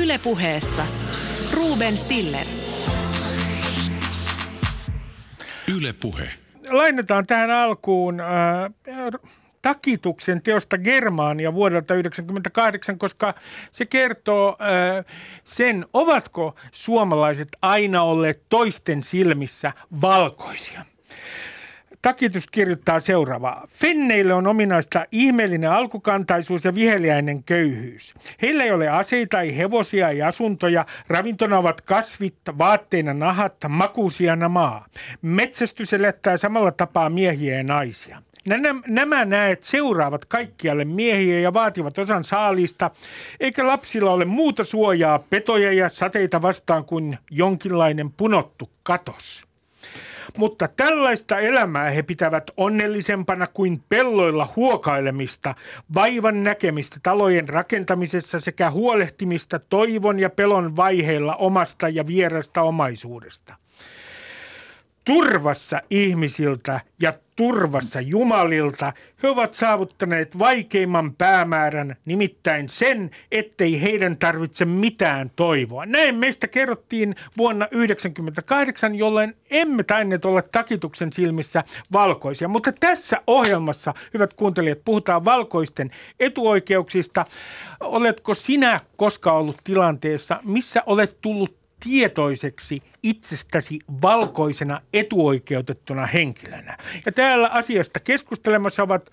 Ylepuheessa Ruben Stiller. Ylepuhe. Lainataan tähän alkuun äh, takituksen teosta Germaania vuodelta 1998, koska se kertoo äh, sen, ovatko suomalaiset aina olleet toisten silmissä valkoisia. Takitus kirjoittaa seuraavaa. Fenneille on ominaista ihmeellinen alkukantaisuus ja viheliäinen köyhyys. Heillä ei ole aseita, ei hevosia, ei asuntoja. Ravintona ovat kasvit, vaatteina nahat, makuusijana maa. Metsästys elättää samalla tapaa miehiä ja naisia. Nämä, nämä näet seuraavat kaikkialle miehiä ja vaativat osan saalista, eikä lapsilla ole muuta suojaa petoja ja sateita vastaan kuin jonkinlainen punottu katos. Mutta tällaista elämää he pitävät onnellisempana kuin pelloilla huokailemista, vaivan näkemistä talojen rakentamisessa sekä huolehtimista toivon ja pelon vaiheilla omasta ja vierasta omaisuudesta turvassa ihmisiltä ja turvassa Jumalilta, he ovat saavuttaneet vaikeimman päämäärän, nimittäin sen, ettei heidän tarvitse mitään toivoa. Näin meistä kerrottiin vuonna 1998, jolloin emme tainneet olla takituksen silmissä valkoisia. Mutta tässä ohjelmassa, hyvät kuuntelijat, puhutaan valkoisten etuoikeuksista. Oletko sinä koskaan ollut tilanteessa, missä olet tullut tietoiseksi itsestäsi valkoisena etuoikeutettuna henkilönä. Ja täällä asiasta keskustelemassa ovat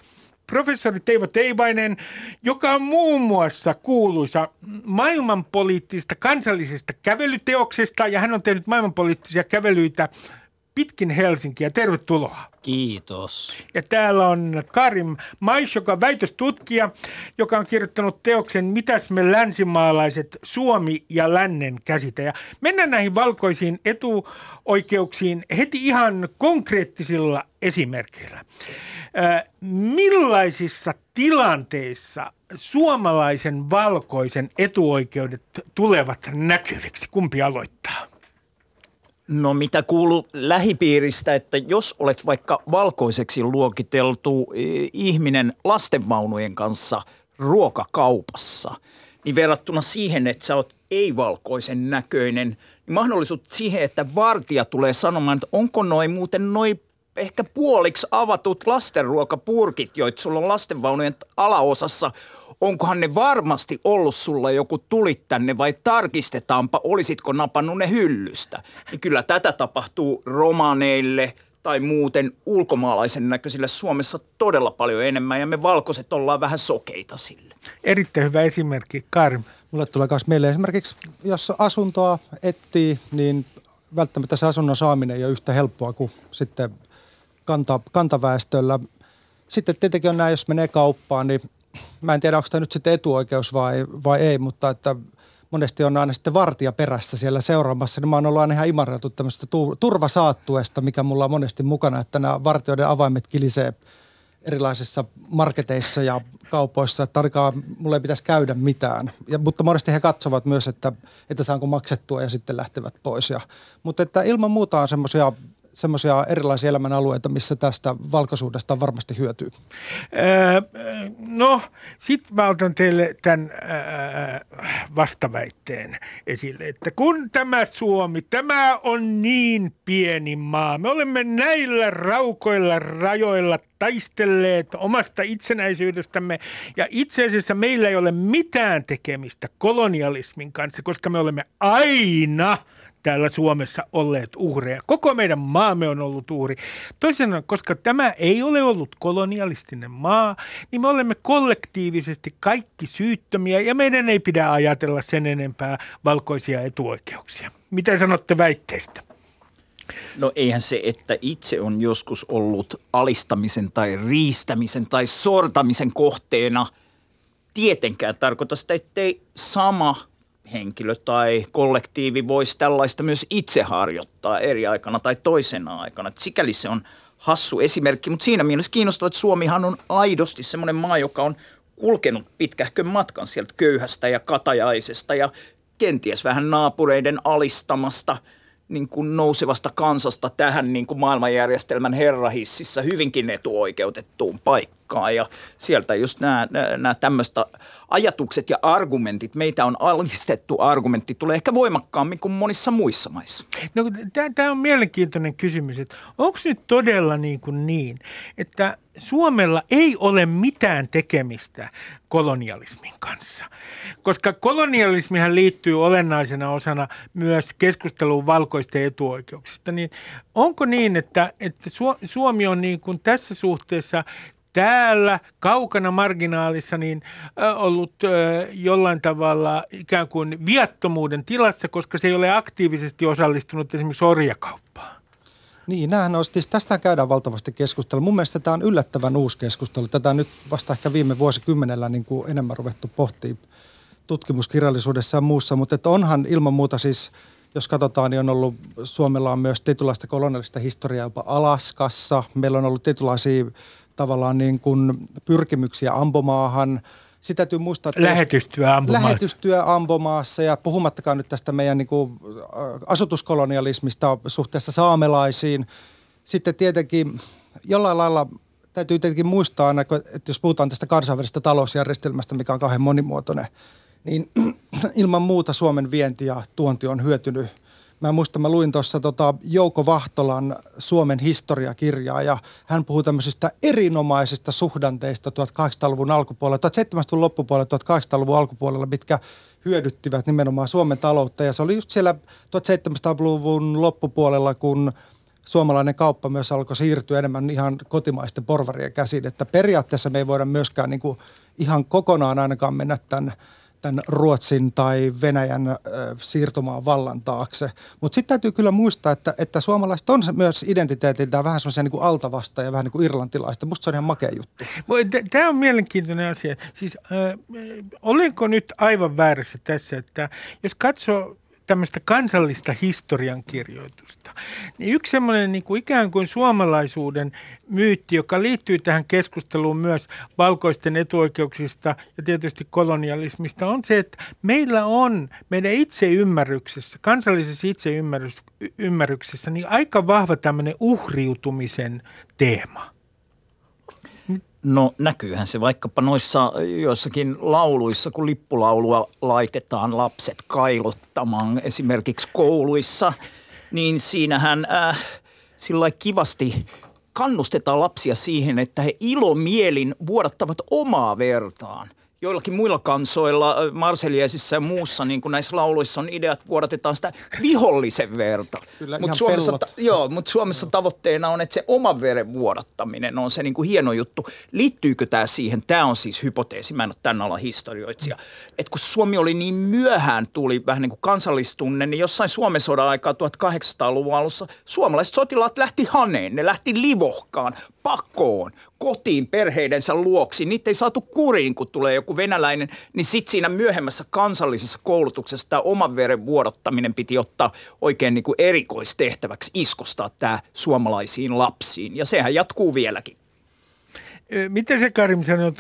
professori Teivo Teivainen, joka on muun muassa kuuluisa maailmanpoliittisesta kansallisesta kävelyteoksesta, ja hän on tehnyt maailmanpoliittisia kävelyitä pitkin Helsinkiä. Tervetuloa. Kiitos. Ja täällä on Karim Mais, joka on väitöstutkija, joka on kirjoittanut teoksen Mitäs me länsimaalaiset, Suomi ja lännen käsite. Ja mennään näihin valkoisiin etuoikeuksiin heti ihan konkreettisilla esimerkkeillä. Millaisissa tilanteissa suomalaisen valkoisen etuoikeudet tulevat näkyviksi? Kumpi aloittaa? No mitä kuuluu lähipiiristä, että jos olet vaikka valkoiseksi luokiteltu e, ihminen lastenvaunujen kanssa ruokakaupassa, niin verrattuna siihen, että sä oot ei-valkoisen näköinen, niin mahdollisuus siihen, että vartija tulee sanomaan, että onko noin muuten noin ehkä puoliksi avatut lastenruokapurkit, joita sulla on lastenvaunujen alaosassa, onkohan ne varmasti ollut sulla joku tulit tänne vai tarkistetaanpa, olisitko napannut ne hyllystä. Niin kyllä tätä tapahtuu romaneille tai muuten ulkomaalaisen näköisille Suomessa todella paljon enemmän ja me valkoiset ollaan vähän sokeita sille. Erittäin hyvä esimerkki, Karim. Mulle tulee myös mieleen esimerkiksi, jos asuntoa etsii, niin välttämättä se asunnon saaminen ei ole yhtä helppoa kuin sitten kanta, kantaväestöllä. Sitten tietenkin on näin, jos menee kauppaan, niin mä en tiedä, onko tämä nyt sitten etuoikeus vai, vai ei, mutta että monesti on aina sitten vartija perässä siellä seuraamassa, niin mä oon ollut aina ihan imarreltu tämmöistä turvasaattuesta, mikä mulla on monesti mukana, että nämä vartijoiden avaimet kilisee erilaisissa marketeissa ja kaupoissa, että tarkaa mulle ei pitäisi käydä mitään. Ja, mutta monesti he katsovat myös, että, että saanko maksettua ja sitten lähtevät pois. Ja, mutta että ilman muuta on semmoisia semmoisia erilaisia elämänalueita, missä tästä valkoisuudesta varmasti hyötyy? No, sitten mä otan teille tämän vastaväitteen esille, että kun tämä Suomi, tämä on niin pieni maa, me olemme näillä raukoilla rajoilla taistelleet omasta itsenäisyydestämme ja itse asiassa meillä ei ole mitään tekemistä kolonialismin kanssa, koska me olemme aina – täällä Suomessa olleet uhreja. Koko meidän maamme on ollut uhri. Toisin koska tämä ei ole ollut kolonialistinen maa, niin me olemme kollektiivisesti kaikki syyttömiä ja meidän ei pidä ajatella sen enempää valkoisia etuoikeuksia. Mitä sanotte väitteistä? No eihän se, että itse on joskus ollut alistamisen tai riistämisen tai sortamisen kohteena tietenkään tarkoita sitä, ettei sama henkilö tai kollektiivi voisi tällaista myös itse harjoittaa eri aikana tai toisena aikana. Et sikäli se on hassu esimerkki, mutta siinä mielessä kiinnostavaa, että Suomihan on aidosti semmoinen maa, joka on kulkenut pitkähkön matkan sieltä köyhästä ja katajaisesta ja kenties vähän naapureiden alistamasta niin kuin nousevasta kansasta tähän niin kuin maailmanjärjestelmän herrahississä hyvinkin etuoikeutettuun paikkaan. Amerikkaan ja sieltä just nämä, nämä tämmöistä ajatukset ja argumentit, meitä on alistettu argumentti, tulee ehkä voimakkaammin kuin monissa muissa maissa. No, tämä on mielenkiintoinen kysymys, että onko nyt todella niin, kuin niin, että Suomella ei ole mitään tekemistä kolonialismin kanssa, koska kolonialismihan liittyy olennaisena osana myös keskusteluun valkoisten etuoikeuksista, niin onko niin, että, että Suomi on niin kuin tässä suhteessa täällä kaukana marginaalissa niin ollut jollain tavalla ikään kuin viattomuuden tilassa, koska se ei ole aktiivisesti osallistunut esimerkiksi orjakauppaan. Niin, nämähän on, siis tästä käydään valtavasti keskustelua. Mun mielestä tämä on yllättävän uusi keskustelu. Tätä nyt vasta ehkä viime vuosikymmenellä niin kuin enemmän ruvettu pohtia tutkimuskirjallisuudessa ja muussa, mutta että onhan ilman muuta siis, jos katsotaan, niin on ollut, Suomella on myös tietynlaista kolonialista historiaa jopa Alaskassa. Meillä on ollut tietynlaisia tavallaan niin kuin pyrkimyksiä ambomaahan. Sitä täytyy muistaa, että lähetystyö ambomaassa. Lähetystyö ambomaassa ja puhumattakaan nyt tästä meidän niin kuin asutuskolonialismista suhteessa saamelaisiin. Sitten tietenkin jollain lailla täytyy tietenkin muistaa aina, että jos puhutaan tästä kansainvälisestä talousjärjestelmästä, mikä on kauhean monimuotoinen, niin ilman muuta Suomen vienti ja tuonti on hyötynyt – Mä muistan, mä luin tuossa tota Jouko Vahtolan Suomen historiakirjaa ja hän puhuu tämmöisistä erinomaisista suhdanteista 1800-luvun alkupuolella, 1700-luvun loppupuolella, 1800-luvun alkupuolella, mitkä hyödyttivät nimenomaan Suomen taloutta. Ja se oli just siellä 1700-luvun loppupuolella, kun suomalainen kauppa myös alkoi siirtyä enemmän ihan kotimaisten porvarien käsiin. Että periaatteessa me ei voida myöskään niin kuin ihan kokonaan ainakaan mennä tämän – tämän Ruotsin tai Venäjän siirtomaan vallan taakse. Mutta sitten täytyy kyllä muistaa, että, että suomalaiset on myös identiteetiltään vähän semmoisia niin altavasta ja vähän niin kuin irlantilaista. Musta se on ihan makea juttu. Tämä on mielenkiintoinen asia. Siis äh, olenko nyt aivan väärässä tässä, että jos katsoo tämmöistä kansallista historiankirjoitusta. Niin yksi semmoinen niin kuin ikään kuin suomalaisuuden myytti, joka liittyy tähän keskusteluun myös valkoisten etuoikeuksista ja tietysti kolonialismista, on se, että meillä on meidän itseymmärryksessä, kansallisessa itseymmärryksessä, niin aika vahva tämmöinen uhriutumisen teema – No näkyyhän se vaikkapa noissa joissakin lauluissa, kun lippulaulua laitetaan lapset kailottamaan esimerkiksi kouluissa, niin siinähän äh, sillä kivasti kannustetaan lapsia siihen, että he ilomielin vuodattavat omaa vertaan joillakin muilla kansoilla, Marseliesissa ja muussa, niin kuin näissä lauluissa on ideat, vuodatetaan sitä vihollisen verta. Mutta Suomessa, ta- joo, mut Suomessa no. tavoitteena on, että se oman veren vuodattaminen on se niin kuin hieno juttu. Liittyykö tämä siihen? Tämä on siis hypoteesi, mä en ole tämän alan historioitsija. Että kun Suomi oli niin myöhään, tuli vähän niin kuin kansallistunne, niin jossain Suomen sodan aikaa 1800-luvun alussa suomalaiset sotilaat lähti haneen, ne lähti livohkaan, pakoon, kotiin perheidensä luoksi. Niitä ei saatu kuriin, kun tulee joku venäläinen, niin sitten siinä myöhemmässä kansallisessa koulutuksessa tämä oman veren vuodottaminen piti ottaa oikein niin kuin erikoistehtäväksi iskostaa tämä suomalaisiin lapsiin. Ja sehän jatkuu vieläkin. Miten se Karim sanoo,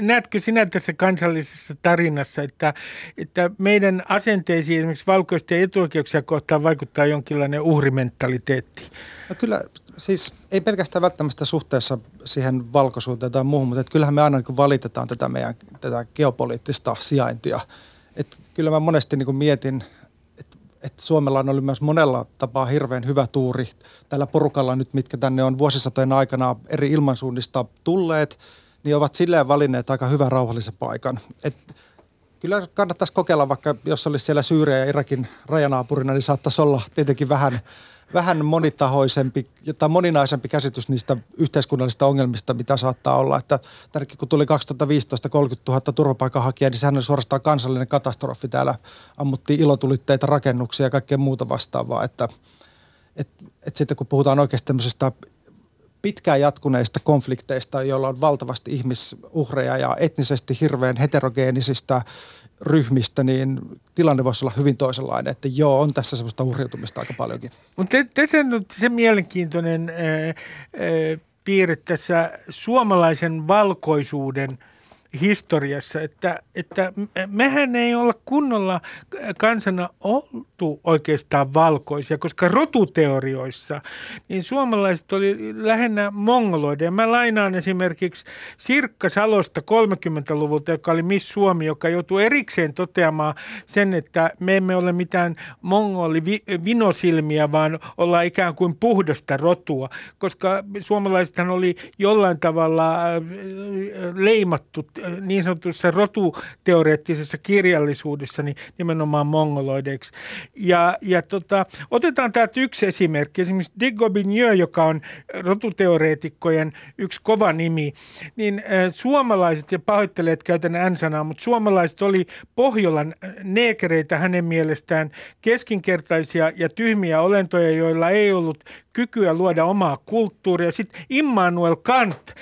näetkö sinä tässä kansallisessa tarinassa, että, että meidän asenteisiin esimerkiksi valkoisten etuoikeuksia kohtaan vaikuttaa jonkinlainen uhrimentaliteetti? No kyllä siis ei pelkästään välttämättä suhteessa siihen valkoisuuteen tai muuhun, mutta kyllähän me aina niin valitetaan tätä meidän tätä geopoliittista sijaintia. Että kyllä mä monesti niin mietin, että, että Suomella on ollut myös monella tapaa hirveän hyvä tuuri tällä porukalla nyt, mitkä tänne on vuosisatojen aikana eri ilmansuunnista tulleet, niin ovat silleen valinneet aika hyvän rauhallisen paikan. Että kyllä kannattaisi kokeilla, vaikka jos olisi siellä Syyriä ja Irakin rajanaapurina, niin saattaisi olla tietenkin vähän vähän monitahoisempi tai moninaisempi käsitys niistä yhteiskunnallisista ongelmista, mitä saattaa olla. Että tärkeä, kun tuli 2015 30 000 turvapaikanhakijaa, niin sehän oli suorastaan kansallinen katastrofi. Täällä ammuttiin ilotulitteita, rakennuksia ja kaikkea muuta vastaavaa. Että, et, et sitten kun puhutaan oikeasti tämmöisestä pitkään jatkuneista konflikteista, joilla on valtavasti ihmisuhreja ja etnisesti hirveän heterogeenisistä ryhmistä, niin tilanne voisi olla hyvin toisenlainen. Että joo, on tässä semmoista uhriutumista aika paljonkin. Mutta tässä on se mielenkiintoinen ää, ää, piirre tässä suomalaisen valkoisuuden historiassa, että, että mehän ei olla kunnolla kansana oltu oikeastaan valkoisia, koska rotuteorioissa niin suomalaiset oli lähinnä mongoloida. Ja mä lainaan esimerkiksi Sirkka Salosta 30-luvulta, joka oli Miss Suomi, joka joutui erikseen toteamaan sen, että me emme ole mitään mongoli vinosilmiä, vaan ollaan ikään kuin puhdasta rotua, koska suomalaisethan oli jollain tavalla äh, leimattu niin sanotussa rotuteoreettisessa kirjallisuudessa niin nimenomaan mongoloideiksi. Ja, ja tota, otetaan täältä yksi esimerkki. Esimerkiksi de Gobigneux, joka on rotuteoreetikkojen yksi kova nimi, niin äh, suomalaiset, ja pahoittelee, käytän N-sanaa, mutta suomalaiset oli Pohjolan neekereitä hänen mielestään keskinkertaisia ja tyhmiä olentoja, joilla ei ollut kykyä luoda omaa kulttuuria. Sitten Immanuel Kant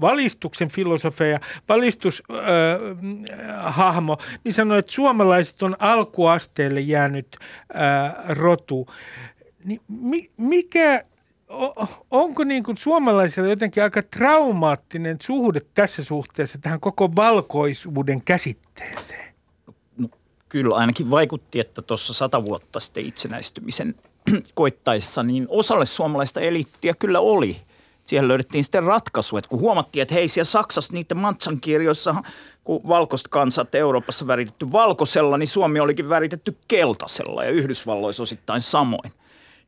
valistuksen filosofia, valistushahmo, äh, niin sanoi, että suomalaiset on alkuasteelle jäänyt äh, rotu. Niin mi, mikä, onko niin kuin suomalaisilla jotenkin aika traumaattinen suhde tässä suhteessa tähän koko valkoisuuden käsitteeseen? No, kyllä ainakin vaikutti, että tuossa sata vuotta sitten itsenäistymisen koittaessa, niin osalle suomalaista eliittiä kyllä oli – siihen löydettiin sitten ratkaisu, että kun huomattiin, että hei siellä Saksassa niiden Mantsan kirjoissa, kun valkoista kansat Euroopassa väritetty valkoisella, niin Suomi olikin väritetty keltaisella ja Yhdysvalloissa osittain samoin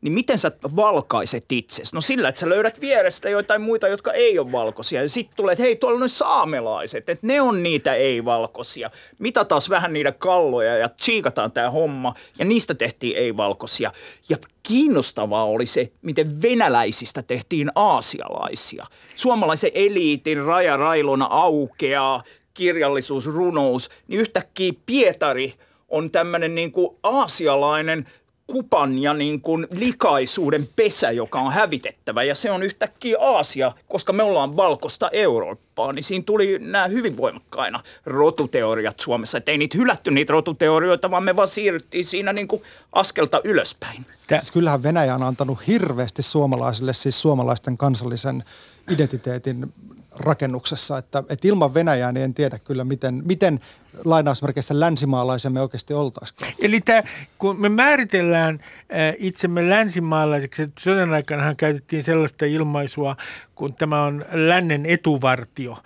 niin miten sä valkaiset itsesi? No sillä, että sä löydät vierestä joitain muita, jotka ei ole valkoisia. Ja sitten tulee, että hei, tuolla on ne saamelaiset, että ne on niitä ei-valkoisia. Mitä taas vähän niitä kalloja ja tsiikataan tämä homma. Ja niistä tehtiin ei-valkoisia. Ja kiinnostavaa oli se, miten venäläisistä tehtiin aasialaisia. Suomalaisen eliitin raja railona aukeaa, kirjallisuus, runous, niin yhtäkkiä Pietari on tämmöinen niin aasialainen – kupan ja niin kuin likaisuuden pesä, joka on hävitettävä. Ja se on yhtäkkiä Aasia, koska me ollaan valkoista Eurooppaa. Niin siinä tuli nämä hyvin voimakkaina rotuteoriat Suomessa. Että ei niitä hylätty niitä rotuteorioita, vaan me vaan siirryttiin siinä niin kuin askelta ylöspäin. Siis kyllähän Venäjä on antanut hirveästi suomalaisille, siis suomalaisten kansallisen identiteetin rakennuksessa, että, että ilman Venäjää niin en tiedä kyllä, miten, miten lainausmerkeissä länsimaalaisia me oikeasti oltaisikaan. Eli tämä, kun me määritellään äh, itsemme länsimaalaiseksi, että sodan aikana käytettiin sellaista ilmaisua, kun tämä on lännen etuvartio äh,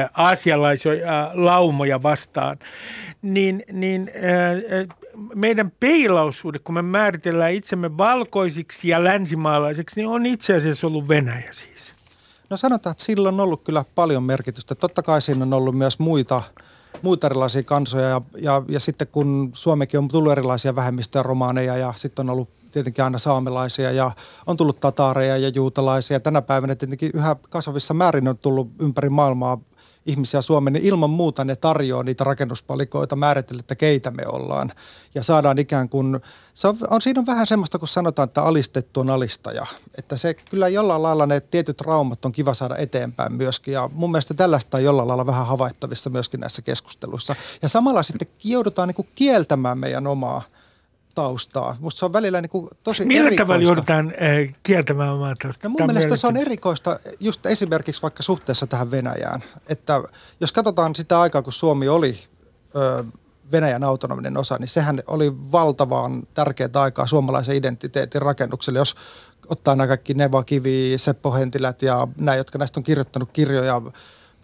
äh, aasialaisia laumoja vastaan, niin, niin meidän peilaussuhde, kun me määritellään itsemme valkoisiksi ja länsimaalaiseksi, niin on itse asiassa ollut Venäjä siis. No sanotaan, että sillä on ollut kyllä paljon merkitystä. Totta kai siinä on ollut myös muita, muita erilaisia kansoja ja, ja, ja sitten kun Suomekin on tullut erilaisia vähemmistöjä, romaaneja ja sitten on ollut tietenkin aina saamelaisia ja on tullut tataareja ja juutalaisia. Tänä päivänä tietenkin yhä kasvavissa määrin on tullut ympäri maailmaa ihmisiä Suomeen, niin ilman muuta ne tarjoaa niitä rakennuspalikoita määritellä, että keitä me ollaan. Ja saadaan ikään kuin, se on, on, siinä on vähän semmoista, kun sanotaan, että alistettu on alistaja. Että se kyllä jollain lailla ne tietyt traumat on kiva saada eteenpäin myöskin. Ja mun mielestä tällaista on jollain lailla vähän havaittavissa myöskin näissä keskusteluissa. Ja samalla sitten joudutaan niin kuin kieltämään meidän omaa taustaa. Musta se on välillä niin kuin tosi Millä erikoista. tavalla joudutaan äh, kieltämään omaa taustaa? No mun mielestä se on erikoista just esimerkiksi vaikka suhteessa tähän Venäjään. Että jos katsotaan sitä aikaa, kun Suomi oli ö, Venäjän autonominen osa, niin sehän oli valtavan tärkeää aikaa suomalaisen identiteetin rakennukselle. Jos ottaa nämä kaikki Neva Kivi, Seppo Hentilät ja nämä, jotka näistä on kirjoittanut kirjoja –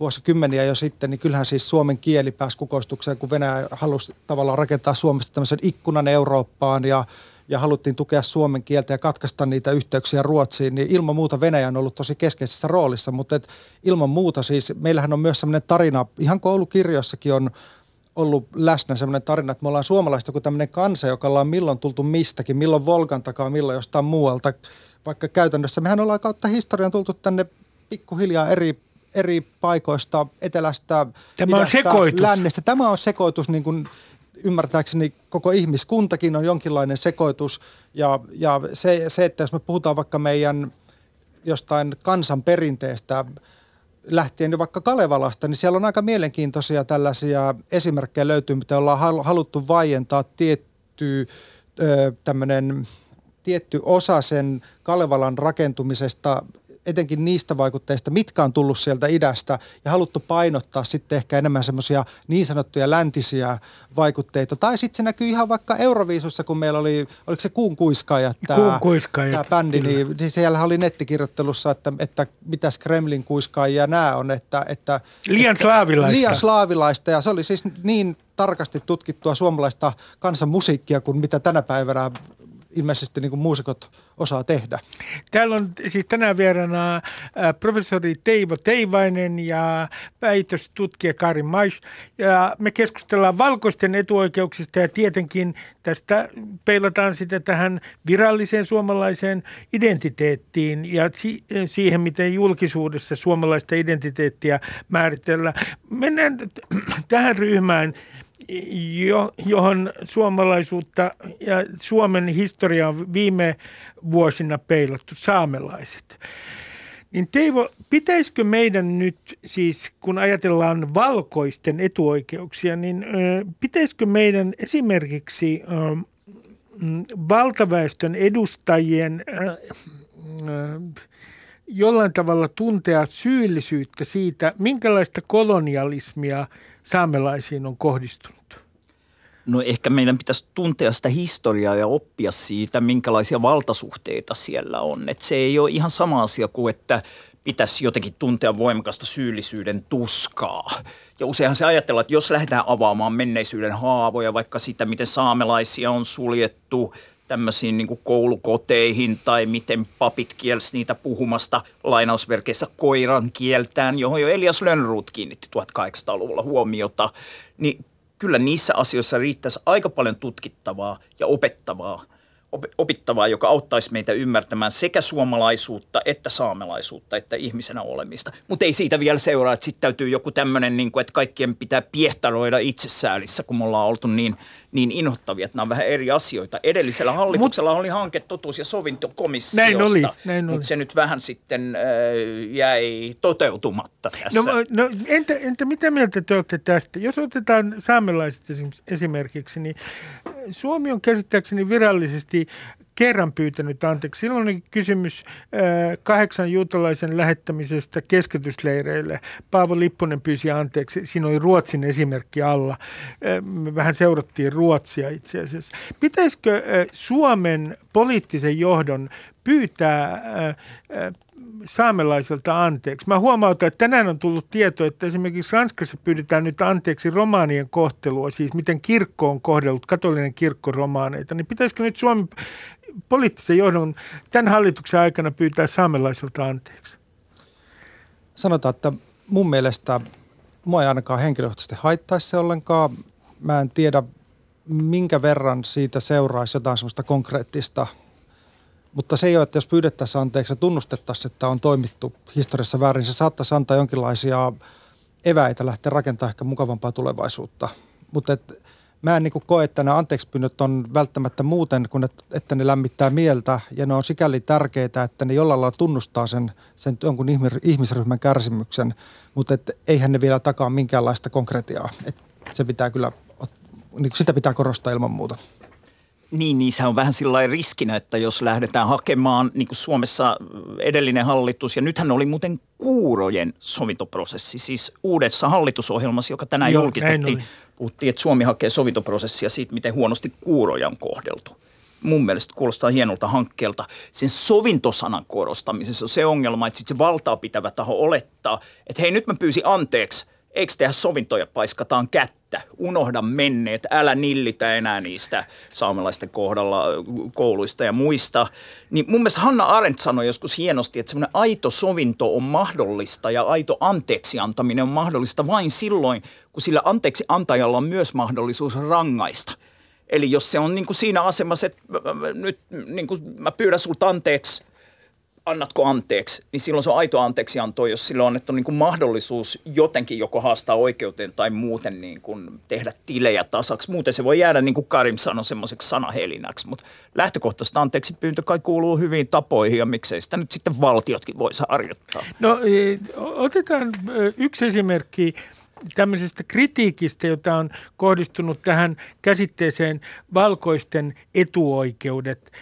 vuosikymmeniä jo sitten, niin kyllähän siis suomen kieli pääsi kukoistukseen, kun Venäjä halusi tavallaan rakentaa Suomesta tämmöisen ikkunan Eurooppaan ja, ja haluttiin tukea suomen kieltä ja katkaista niitä yhteyksiä Ruotsiin, niin ilman muuta Venäjä on ollut tosi keskeisessä roolissa, mutta et ilman muuta siis meillähän on myös semmoinen tarina, ihan koulukirjoissakin on ollut läsnä semmoinen tarina, että me ollaan suomalaista kuin tämmöinen kansa, joka ollaan milloin tultu mistäkin, milloin Volkan takaa, milloin jostain muualta, vaikka käytännössä mehän ollaan kautta historian tultu tänne pikkuhiljaa eri eri paikoista, etelästä, Tämä idästä, on sekoitus. lännestä. Tämä on sekoitus, niin kuin ymmärtääkseni koko ihmiskuntakin on jonkinlainen sekoitus. Ja, ja se, se, että jos me puhutaan vaikka meidän jostain kansan perinteestä, lähtien jo vaikka Kalevalasta, niin siellä on aika mielenkiintoisia tällaisia esimerkkejä löytyy, mitä ollaan haluttu vaientaa tietty tämmöinen tietty osa sen Kalevalan rakentumisesta etenkin niistä vaikutteista, mitkä on tullut sieltä idästä ja haluttu painottaa sitten ehkä enemmän semmoisia niin sanottuja läntisiä vaikutteita. Tai sitten se näkyy ihan vaikka Euroviisussa, kun meillä oli, oliko se Kuun kuiskaajat, tämä, tämä bändi, niin, niin siellä oli nettikirjoittelussa, että, että mitäs Kremlin kuiskaajia nämä on. Että, että, liian slaavilaista. Liian slaavilaista ja se oli siis niin tarkasti tutkittua suomalaista kansanmusiikkia kuin mitä tänä päivänä ilmeisesti niin kuin muusikot osaa tehdä. Täällä on siis tänään vieraana äh, professori Teivo Teivainen ja väitöstutkija Karin Mais. Ja me keskustellaan valkoisten etuoikeuksista ja tietenkin tästä peilataan sitä tähän viralliseen suomalaiseen identiteettiin ja si- siihen, miten julkisuudessa suomalaista identiteettiä määritellään. Mennään tähän ryhmään jo, johon suomalaisuutta ja Suomen historia on viime vuosina peilattu, saamelaiset. Niin Teivo, pitäisikö meidän nyt siis, kun ajatellaan valkoisten etuoikeuksia, niin pitäisikö meidän esimerkiksi valtaväestön edustajien jollain tavalla tuntea syyllisyyttä siitä, minkälaista kolonialismia – saamelaisiin on kohdistunut? No ehkä meidän pitäisi tuntea sitä historiaa ja oppia siitä, minkälaisia valtasuhteita siellä on. Et se ei ole ihan sama asia kuin, että pitäisi jotenkin tuntea voimakasta syyllisyyden tuskaa. Ja useinhan se ajatellaan, että jos lähdetään avaamaan menneisyyden haavoja, vaikka sitä, miten saamelaisia on suljettu tämmöisiin niin kuin koulukoteihin tai miten papit kielsi niitä puhumasta lainausverkeissä koiran kieltään, johon jo Elias Lönnruut kiinnitti 1800-luvulla huomiota, niin kyllä niissä asioissa riittäisi aika paljon tutkittavaa ja opettavaa – opittavaa, joka auttaisi meitä ymmärtämään sekä suomalaisuutta että saamelaisuutta että ihmisenä olemista. Mutta ei siitä vielä seuraa, että sitten täytyy joku tämmöinen, niin että kaikkien pitää piehtaroida itsesäälissä, kun me ollaan oltu niin, niin inhottavia, että nämä on vähän eri asioita. Edellisellä hallituksella Mut, oli hanke totuus- ja sovintokomissiosta, näin oli, näin oli. mutta se nyt vähän sitten äh, jäi toteutumatta tässä. No, no entä, entä mitä mieltä te olette tästä? Jos otetaan saamelaiset esimerkiksi, niin Suomi on käsittääkseni virallisesti kerran pyytänyt anteeksi. Silloin oli kysymys kahdeksan juutalaisen lähettämisestä keskitysleireille. Paavo Lipponen pyysi anteeksi. Siinä oli Ruotsin esimerkki alla. Me vähän seurattiin Ruotsia itse asiassa. Pitäisikö Suomen poliittisen johdon pyytää saamelaisilta anteeksi. Mä huomautan, että tänään on tullut tieto, että esimerkiksi Ranskassa pyydetään nyt anteeksi romaanien kohtelua, siis miten kirkko on kohdellut, katolinen kirkko romaaneita, niin pitäisikö nyt Suomen poliittisen johdon tämän hallituksen aikana pyytää saamelaisilta anteeksi? Sanotaan, että mun mielestä mua ei ainakaan henkilökohtaisesti haittaisi se ollenkaan. Mä en tiedä, minkä verran siitä seuraisi jotain semmoista konkreettista mutta se ei ole, että jos pyydettäisiin anteeksi ja tunnustettaisiin, että on toimittu historiassa väärin, se saattaisi antaa jonkinlaisia eväitä lähteä rakentamaan ehkä mukavampaa tulevaisuutta. Mutta et, mä en niin koe, että nämä anteeksi on välttämättä muuten kuin, että, että ne lämmittää mieltä ja ne on sikäli tärkeitä, että ne jollain lailla tunnustaa sen, sen jonkun ihmisryhmän kärsimyksen, mutta et, eihän ne vielä takaa minkäänlaista konkretiaa. Et se pitää kyllä, niin sitä pitää korostaa ilman muuta. Niin, niin se on vähän sillä riskinä, että jos lähdetään hakemaan, niin kuin Suomessa edellinen hallitus, ja nythän oli muuten kuurojen sovintoprosessi, siis uudessa hallitusohjelmassa, joka tänään Joo, julkistettiin, puhuttiin, että Suomi hakee sovintoprosessia siitä, miten huonosti kuuroja on kohdeltu. Mun mielestä kuulostaa hienolta hankkeelta. Sen sovintosanan korostamisessa on se ongelma, että sitten se valtaa pitävä taho olettaa, että hei nyt mä pyysin anteeksi, eikö tehdä sovintoja, paiskataan kättä, unohda menneet, älä nillitä enää niistä saamelaisten kohdalla kouluista ja muista. Niin mun mielestä Hanna Arendt sanoi joskus hienosti, että semmoinen aito sovinto on mahdollista ja aito anteeksi antaminen on mahdollista vain silloin, kun sillä anteeksi antajalla on myös mahdollisuus rangaista. Eli jos se on niin kuin siinä asemassa, että nyt niin kuin mä pyydän sulta anteeksi – annatko anteeksi, niin silloin se on aito anteeksianto, jos sillä on annettu niin kuin mahdollisuus jotenkin joko haastaa oikeuteen tai muuten niin kuin tehdä tilejä tasaksi. Muuten se voi jäädä, niin kuin Karim sanoi, semmoiseksi sanahelinäksi, mutta lähtökohtaisesti anteeksi pyyntö kai kuuluu hyviin tapoihin ja miksei sitä nyt sitten valtiotkin voisi harjoittaa. No e, otetaan e, yksi esimerkki tämmöisestä kritiikistä, jota on kohdistunut tähän käsitteeseen valkoisten etuoikeudet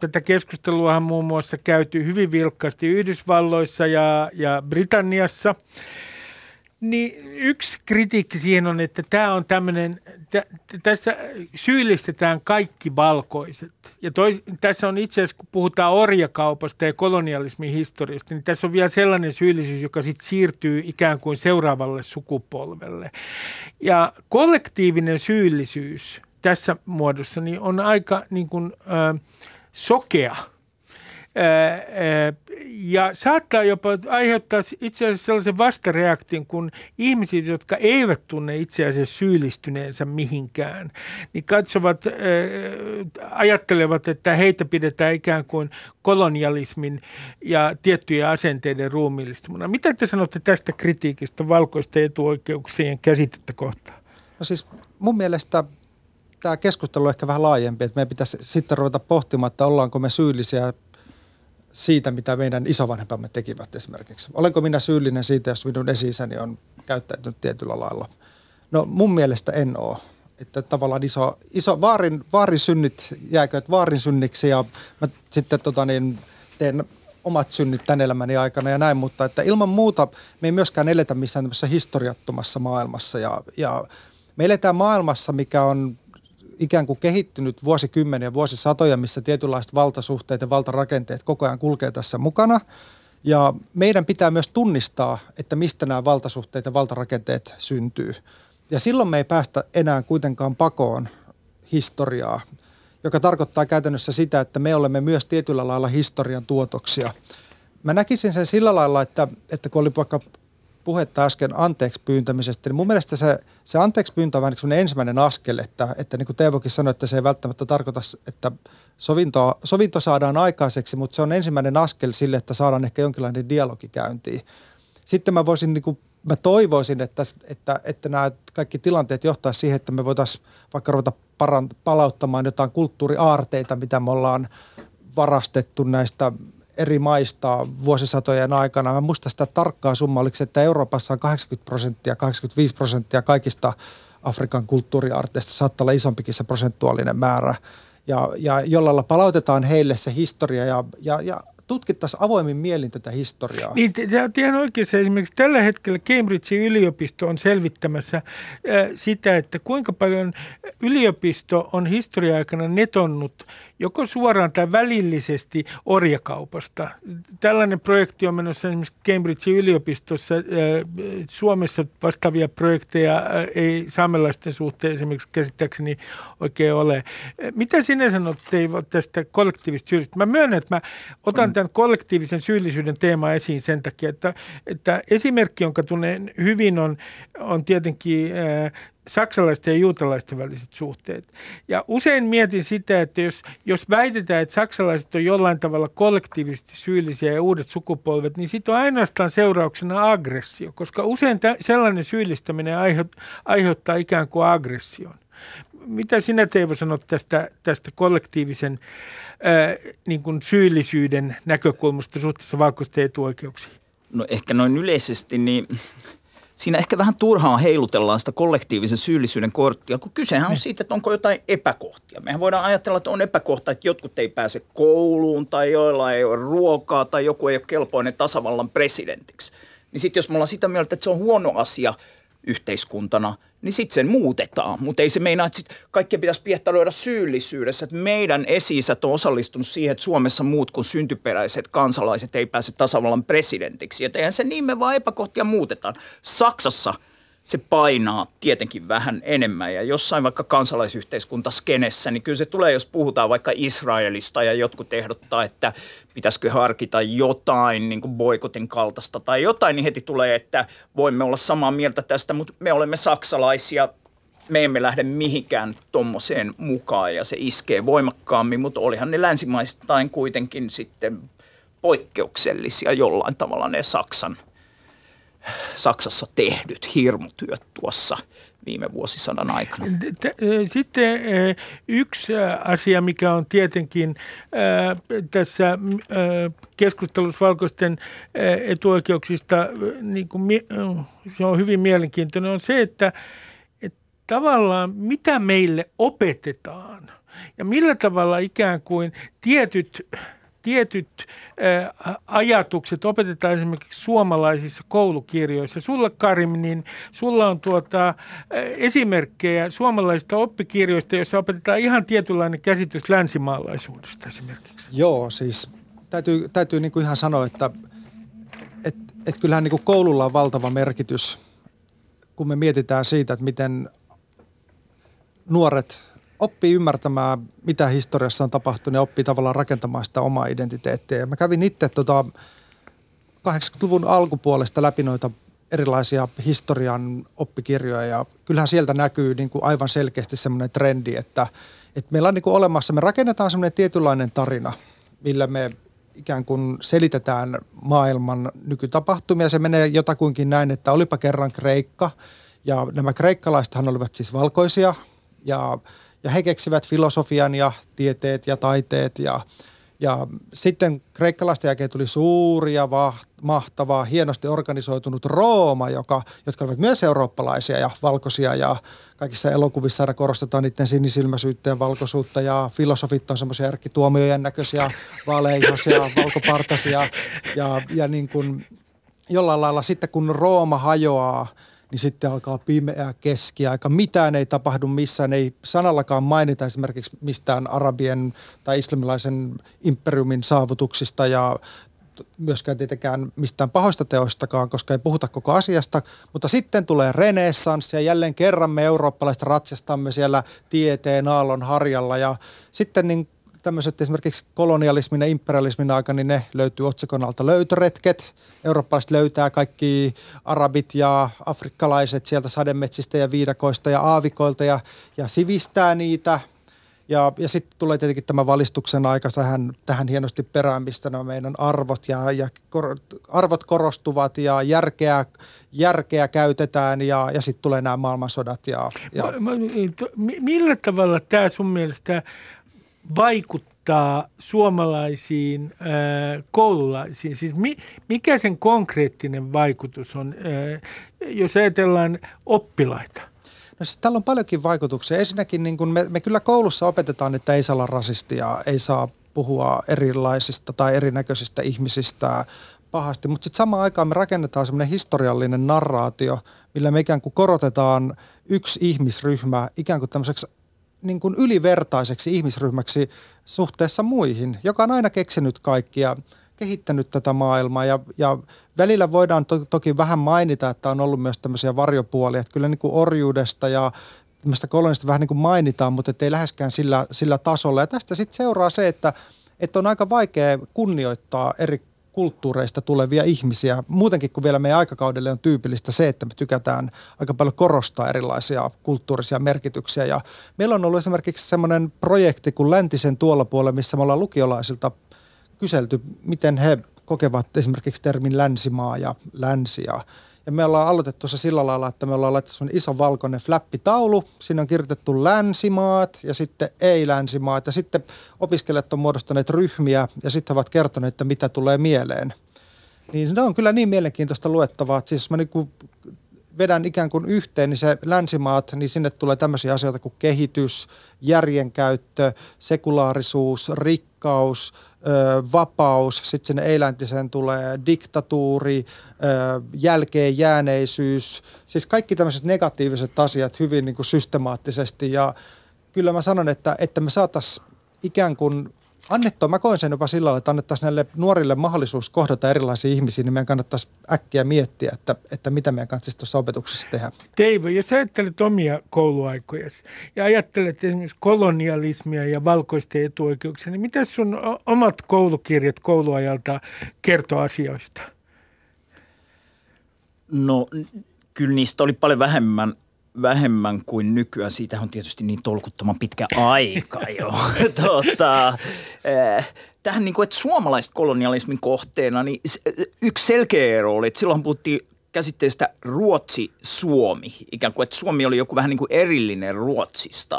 tätä keskustelua on muun muassa käyty hyvin vilkkaasti Yhdysvalloissa ja, ja Britanniassa. Niin yksi kritiikki siihen on, että tämä on tämmöinen, tässä syyllistetään kaikki valkoiset. Ja toi, tässä on itse asiassa, kun puhutaan orjakaupasta ja kolonialismin historiasta, niin tässä on vielä sellainen syyllisyys, joka sitten siirtyy ikään kuin seuraavalle sukupolvelle. Ja kollektiivinen syyllisyys tässä muodossa niin on aika niin kuin, äh, sokea – ja saattaa jopa aiheuttaa itse asiassa sellaisen vastareaktion, kun ihmiset, jotka eivät tunne itse asiassa syyllistyneensä mihinkään, niin katsovat, ajattelevat, että heitä pidetään ikään kuin kolonialismin ja tiettyjen asenteiden ruumiillistumana. Mitä te sanotte tästä kritiikistä valkoisten etuoikeuksien käsitettä kohtaan? No siis mun mielestä tämä keskustelu on ehkä vähän laajempi, että meidän pitäisi sitten ruveta pohtimaan, että ollaanko me syyllisiä siitä, mitä meidän isovanhempamme tekivät esimerkiksi. Olenko minä syyllinen siitä, jos minun esi on käyttäytynyt tietyllä lailla? No mun mielestä en ole. Että tavallaan iso, iso vaarin, vaarin synnit jääkö vaarin synniksi ja mä sitten tota niin, teen omat synnit tän elämäni aikana ja näin, mutta että ilman muuta me ei myöskään eletä missään tämmöisessä historiattomassa maailmassa ja, ja me eletään maailmassa, mikä on ikään kuin kehittynyt vuosikymmeniä, vuosisatoja, missä tietynlaiset valtasuhteet ja valtarakenteet koko ajan kulkee tässä mukana. Ja meidän pitää myös tunnistaa, että mistä nämä valtasuhteet ja valtarakenteet syntyy. Ja silloin me ei päästä enää kuitenkaan pakoon historiaa, joka tarkoittaa käytännössä sitä, että me olemme myös tietyllä lailla historian tuotoksia. Mä näkisin sen sillä lailla, että, että kun oli vaikka puhetta äsken anteeksi pyyntämisestä, niin mun mielestä se, se anteeksi pyyntö on vähän niin ensimmäinen askel, että, että niin kuin Teivokin sanoi, että se ei välttämättä tarkoita, että sovinto, sovinto saadaan aikaiseksi, mutta se on ensimmäinen askel sille, että saadaan ehkä jonkinlainen dialogi käyntiin. Sitten mä voisin niin kuin mä toivoisin, että, että, että nämä kaikki tilanteet johtaa siihen, että me voitaisiin vaikka ruveta parant- palauttamaan jotain kulttuuriaarteita, mitä me ollaan varastettu näistä eri maista vuosisatojen aikana. Mä muistan sitä tarkkaa summaa, oliko se, että Euroopassa on 80 prosenttia, 85 prosenttia kaikista Afrikan kulttuuriarteista. Saattaa olla isompikin se prosentuaalinen määrä. Ja, ja jolla palautetaan heille se historia ja, ja, ja tutkittaisiin avoimin mielin tätä historiaa. Niin, se on ihan oikeassa. Esimerkiksi tällä hetkellä Cambridgein yliopisto on selvittämässä äh, sitä, että kuinka paljon yliopisto on historia-aikana netonnut joko suoraan tai välillisesti orjakaupasta. Tällainen projekti on menossa esimerkiksi Cambridgein yliopistossa. Äh, Suomessa vastaavia projekteja äh, ei saamelaisten suhteen esimerkiksi käsittääkseni oikein ole. Mitä sinä sanot Teivo tästä kollektiivista syyllisyydestä? Mä myönnän, että mä otan tämän kollektiivisen syyllisyyden teema esiin sen takia, että, että esimerkki, jonka tunnen hyvin, on, on tietenkin äh, saksalaisten ja juutalaisten väliset suhteet. Ja usein mietin sitä, että jos, jos väitetään, että saksalaiset on jollain tavalla kollektiivisesti syyllisiä ja uudet sukupolvet, niin sitten on ainoastaan seurauksena aggressio, koska usein tä, sellainen syyllistäminen aiheuttaa ikään kuin aggression mitä sinä Teivo sanot tästä, tästä kollektiivisen ää, niin kuin syyllisyyden näkökulmasta suhteessa valkoisten etuoikeuksiin? No ehkä noin yleisesti, niin siinä ehkä vähän turhaan heilutellaan sitä kollektiivisen syyllisyyden korttia, kun kysehän on niin. siitä, että onko jotain epäkohtia. Mehän voidaan ajatella, että on epäkohta, että jotkut ei pääse kouluun tai joilla ei ole ruokaa tai joku ei ole kelpoinen tasavallan presidentiksi. Niin sitten jos me ollaan sitä mieltä, että se on huono asia yhteiskuntana – niin sitten sen muutetaan. Mutta ei se meinaa, että sit kaikkea pitäisi piehtaroida syyllisyydessä. Että meidän esi on osallistunut siihen, että Suomessa muut kuin syntyperäiset kansalaiset ei pääse tasavallan presidentiksi. Että eihän se niin me vaan epäkohtia muutetaan. Saksassa – se painaa tietenkin vähän enemmän. Ja jossain vaikka kansalaisyhteiskuntaskenessä, niin kyllä se tulee, jos puhutaan vaikka Israelista ja jotkut ehdottaa, että pitäisikö harkita jotain niin kuin boikotin kaltaista tai jotain, niin heti tulee, että voimme olla samaa mieltä tästä, mutta me olemme saksalaisia, me emme lähde mihinkään tuommoiseen mukaan ja se iskee voimakkaammin, mutta olihan ne länsimaistain kuitenkin sitten poikkeuksellisia jollain tavalla ne Saksan Saksassa tehdyt hirmutyöt tuossa viime vuosisadan aikana. Sitten yksi asia, mikä on tietenkin tässä keskustelussa valkoisten etuoikeuksista, niin kuin, se on hyvin mielenkiintoinen, on se, että tavallaan mitä meille opetetaan ja millä tavalla ikään kuin tietyt tietyt ä, ajatukset opetetaan esimerkiksi suomalaisissa koulukirjoissa. Sulla Karim, niin sulla on tuota, ä, esimerkkejä suomalaisista oppikirjoista, joissa opetetaan ihan tietynlainen käsitys länsimaalaisuudesta esimerkiksi. Joo, siis täytyy, täytyy niin kuin ihan sanoa, että et, et kyllähän niin kuin koululla on valtava merkitys, kun me mietitään siitä, että miten nuoret oppii ymmärtämään, mitä historiassa on tapahtunut ja oppii tavallaan rakentamaan sitä omaa identiteettiä. Ja mä kävin itse tota 80-luvun alkupuolesta läpi noita erilaisia historian oppikirjoja ja kyllähän sieltä näkyy niin kuin aivan selkeästi semmoinen trendi, että, että meillä on niin kuin olemassa, me rakennetaan semmoinen tietynlainen tarina, millä me ikään kuin selitetään maailman nykytapahtumia. Se menee jotakuinkin näin, että olipa kerran Kreikka ja nämä kreikkalaisethan olivat siis valkoisia ja – ja he keksivät filosofian ja tieteet ja taiteet ja, ja sitten kreikkalaisten jälkeen tuli suuri ja mahtava, hienosti organisoitunut Rooma, joka, jotka olivat myös eurooppalaisia ja valkoisia ja kaikissa elokuvissa aina korostetaan niiden sinisilmäisyyttä ja valkoisuutta ja filosofit on semmoisia erkkituomiojen näköisiä, vaaleihaisia, valkopartaisia ja, ja niin kuin jollain lailla sitten kun Rooma hajoaa – niin sitten alkaa pimeä keskiaika. Mitään ei tapahdu missään, ei sanallakaan mainita esimerkiksi mistään arabien tai islamilaisen imperiumin saavutuksista ja myöskään tietenkään mistään pahoista teoistakaan, koska ei puhuta koko asiasta. Mutta sitten tulee renessanssi ja jälleen kerran me eurooppalaiset ratsastamme siellä tieteen aallon harjalla ja sitten niin tämmöiset esimerkiksi kolonialismin ja imperialismin aika, niin ne löytyy otsikon alta löytöretket. Eurooppalaiset löytää kaikki arabit ja afrikkalaiset sieltä sademetsistä ja viidakoista ja aavikoilta ja, ja sivistää niitä. Ja, ja sitten tulee tietenkin tämä valistuksen aika tähän, tähän hienosti perään, mistä nämä meidän arvot ja, ja kor, arvot korostuvat ja järkeä, järkeä käytetään ja, ja sitten tulee nämä maailmansodat. Ja, ja... Millä tavalla tämä sun mielestä vaikuttaa suomalaisiin äh, koululaisiin? Siis mi, mikä sen konkreettinen vaikutus on, äh, jos ajatellaan oppilaita? No siis tällä on paljonkin vaikutuksia. Ensinnäkin niin kun me, me kyllä koulussa opetetaan, että ei saa olla rasistia, ei saa puhua erilaisista tai erinäköisistä ihmisistä pahasti, mutta sitten samaan aikaan me rakennetaan semmoinen historiallinen narraatio, millä me ikään kuin korotetaan yksi ihmisryhmä ikään kuin tämmöiseksi niin kuin ylivertaiseksi ihmisryhmäksi suhteessa muihin, joka on aina keksinyt kaikkia, kehittänyt tätä maailmaa ja, ja välillä voidaan to, toki vähän mainita, että on ollut myös tämmöisiä varjopuolia, että kyllä niin kuin orjuudesta ja tämmöistä kolonista vähän niin kuin mainitaan, mutta ei läheskään sillä, sillä tasolla. Ja tästä sitten seuraa se, että, että on aika vaikea kunnioittaa eri kulttuureista tulevia ihmisiä. Muutenkin kuin vielä meidän aikakaudelle on tyypillistä se, että me tykätään aika paljon korostaa erilaisia kulttuurisia merkityksiä. Ja meillä on ollut esimerkiksi semmoinen projekti kuin Läntisen tuolla puolella, missä me ollaan lukiolaisilta kyselty, miten he kokevat esimerkiksi termin länsimaa ja länsi ja ja me ollaan aloitettu se sillä lailla, että me ollaan laitettu iso valkoinen flappitaulu. Siinä on kirjoitettu länsimaat ja sitten ei-länsimaat. Ja sitten opiskelijat on muodostaneet ryhmiä ja sitten ovat kertoneet, että mitä tulee mieleen. Niin ne on kyllä niin mielenkiintoista luettavaa, että siis mä niin vedän ikään kuin yhteen, niin se länsimaat, niin sinne tulee tämmöisiä asioita kuin kehitys, järjenkäyttö, sekulaarisuus, rikkaus, vapaus, sitten sinne eiläntiseen tulee diktatuuri, jälkeen jääneisyys, siis kaikki tämmöiset negatiiviset asiat hyvin niin kuin systemaattisesti. Ja kyllä mä sanon, että, että me saataisiin ikään kuin annettua, mä koen sen jopa sillä lailla, että annettaisiin näille nuorille mahdollisuus kohdata erilaisia ihmisiä, niin meidän kannattaisi äkkiä miettiä, että, että mitä meidän kannattaisi tuossa opetuksessa tehdä. Teivo, jos ajattelet omia kouluaikoja ja ajattelet esimerkiksi kolonialismia ja valkoisten etuoikeuksia, niin mitä sun omat koulukirjat kouluajalta kertoo asioista? No kyllä niistä oli paljon vähemmän vähemmän kuin nykyään. Siitä on tietysti niin tolkuttoman pitkä aika jo. tota, eh, tähän niin kuin, että suomalaiset kolonialismin kohteena, niin yksi selkeä ero oli, että silloin puhuttiin käsitteestä Ruotsi-Suomi. Ikään kuin, että Suomi oli joku vähän niin kuin erillinen Ruotsista.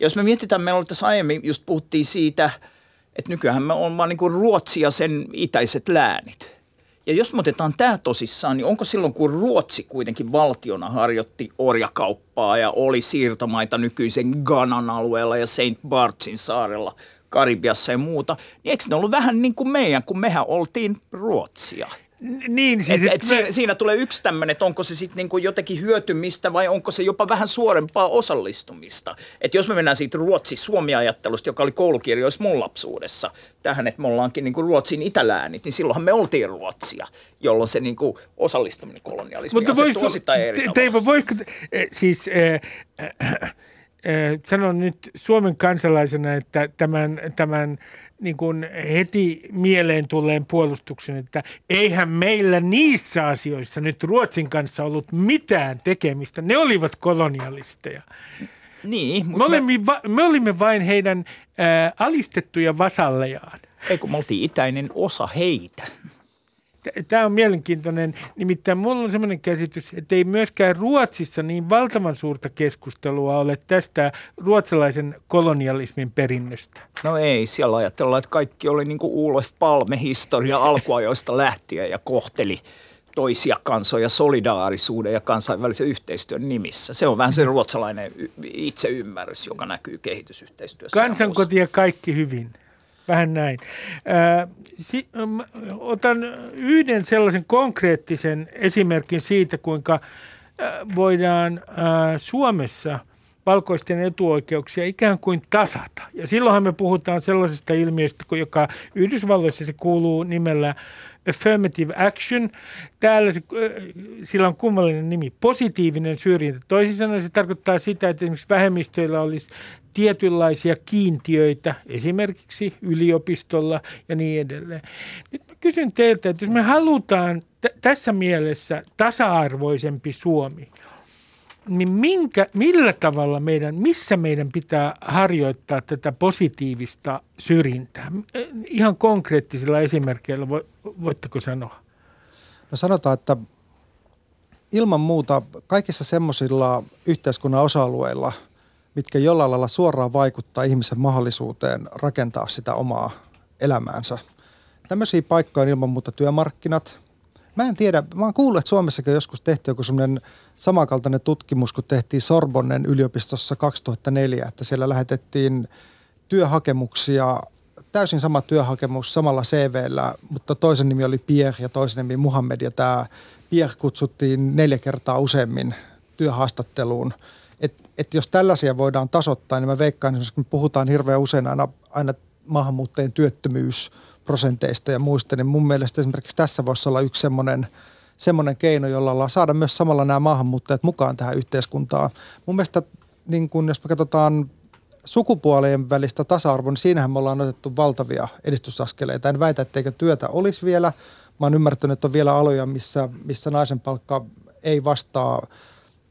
Ja jos me mietitään, meillä oli tässä aiemmin, just puhuttiin siitä, että nykyään me on vaan niin kuin Ruotsi ja sen itäiset läänit – Ja jos me otetaan tämä tosissaan, niin onko silloin, kun Ruotsi kuitenkin valtiona harjoitti orjakauppaa ja oli siirtomaita nykyisen Ganan alueella ja St. Bartsin saarella Karibiassa ja muuta, niin eikö ne ollut vähän niin kuin meidän, kun mehän oltiin Ruotsia? Niin, siis et, et et siinä, siinä tulee yksi tämmöinen, että onko se sitten niinku jotenkin hyötymistä vai onko se jopa vähän suorempaa osallistumista. Että jos me mennään siitä Ruotsi-Suomi-ajattelusta, joka oli koulukirjoissa mun lapsuudessa, tähän, että me ollaankin niinku Ruotsin itäläänit, niin silloinhan me oltiin Ruotsia, jolloin se niinku osallistuminen kolonialismiin Mutta voisiko, eri te. Teivo, voisiko, eh, siis äh, äh, sanon nyt Suomen kansalaisena, että tämän, tämän niin kuin heti mieleen tulleen puolustuksen, että eihän meillä niissä asioissa nyt Ruotsin kanssa ollut mitään tekemistä. Ne olivat kolonialisteja. Niin, Me olimme, va, me olimme vain heidän äh, alistettuja vasallejaan. ei kun me oltiin itäinen osa heitä. Tämä on mielenkiintoinen. Nimittäin minulla on sellainen käsitys, että ei myöskään Ruotsissa niin valtavan suurta keskustelua ole tästä ruotsalaisen kolonialismin perinnöstä. No ei, siellä ajatellaan, että kaikki oli niin kuin Ulof Palme historia alkuajoista lähtien ja kohteli toisia kansoja solidaarisuuden ja kansainvälisen yhteistyön nimissä. Se on vähän se ruotsalainen itseymmärrys, joka näkyy kehitysyhteistyössä. Kansankoti ja kaikki hyvin. Vähän näin. Si, otan yhden sellaisen konkreettisen esimerkin siitä, kuinka voidaan Suomessa valkoisten etuoikeuksia ikään kuin tasata. Ja silloinhan me puhutaan sellaisesta ilmiöstä, joka Yhdysvalloissa se kuuluu nimellä affirmative action. Täällä se, sillä on kummallinen nimi, positiivinen syrjintä. Toisin sanoen se tarkoittaa sitä, että esimerkiksi vähemmistöillä olisi tietynlaisia kiintiöitä, esimerkiksi yliopistolla ja niin edelleen. Nyt mä kysyn teiltä, että jos me halutaan t- tässä mielessä tasa-arvoisempi Suomi, niin minkä, millä tavalla meidän, missä meidän pitää harjoittaa tätä positiivista syrjintää? Ihan konkreettisilla esimerkkeillä voitteko sanoa? No sanotaan, että ilman muuta kaikissa semmoisilla yhteiskunnan osa-alueilla, mitkä jollain lailla suoraan vaikuttaa ihmisen mahdollisuuteen rakentaa sitä omaa elämäänsä. Tämmöisiä paikkoja on ilman muuta työmarkkinat. Mä en tiedä, mä oon kuullut, että Suomessakin joskus tehty joku semmoinen samankaltainen tutkimus, kun tehtiin Sorbonnen yliopistossa 2004, että siellä lähetettiin työhakemuksia, täysin sama työhakemus samalla CVllä, mutta toisen nimi oli Pierre ja toisen nimi Muhammed ja tämä Pierre kutsuttiin neljä kertaa useammin työhaastatteluun. Et, et jos tällaisia voidaan tasoittaa, niin mä veikkaan, että kun puhutaan hirveän usein aina, aina maahanmuuttajien työttömyysprosenteista ja muista, niin mun mielestä esimerkiksi tässä voisi olla yksi semmoinen semmoinen keino, jolla saada myös samalla nämä maahanmuuttajat mukaan tähän yhteiskuntaan. Mun mielestä, niin kun, jos me katsotaan sukupuolien välistä tasa-arvoa, niin siinähän me ollaan otettu valtavia edistysaskeleita. En väitä, etteikö työtä olisi vielä. Mä oon ymmärtänyt, että on vielä aloja, missä, missä naisen palkka ei vastaa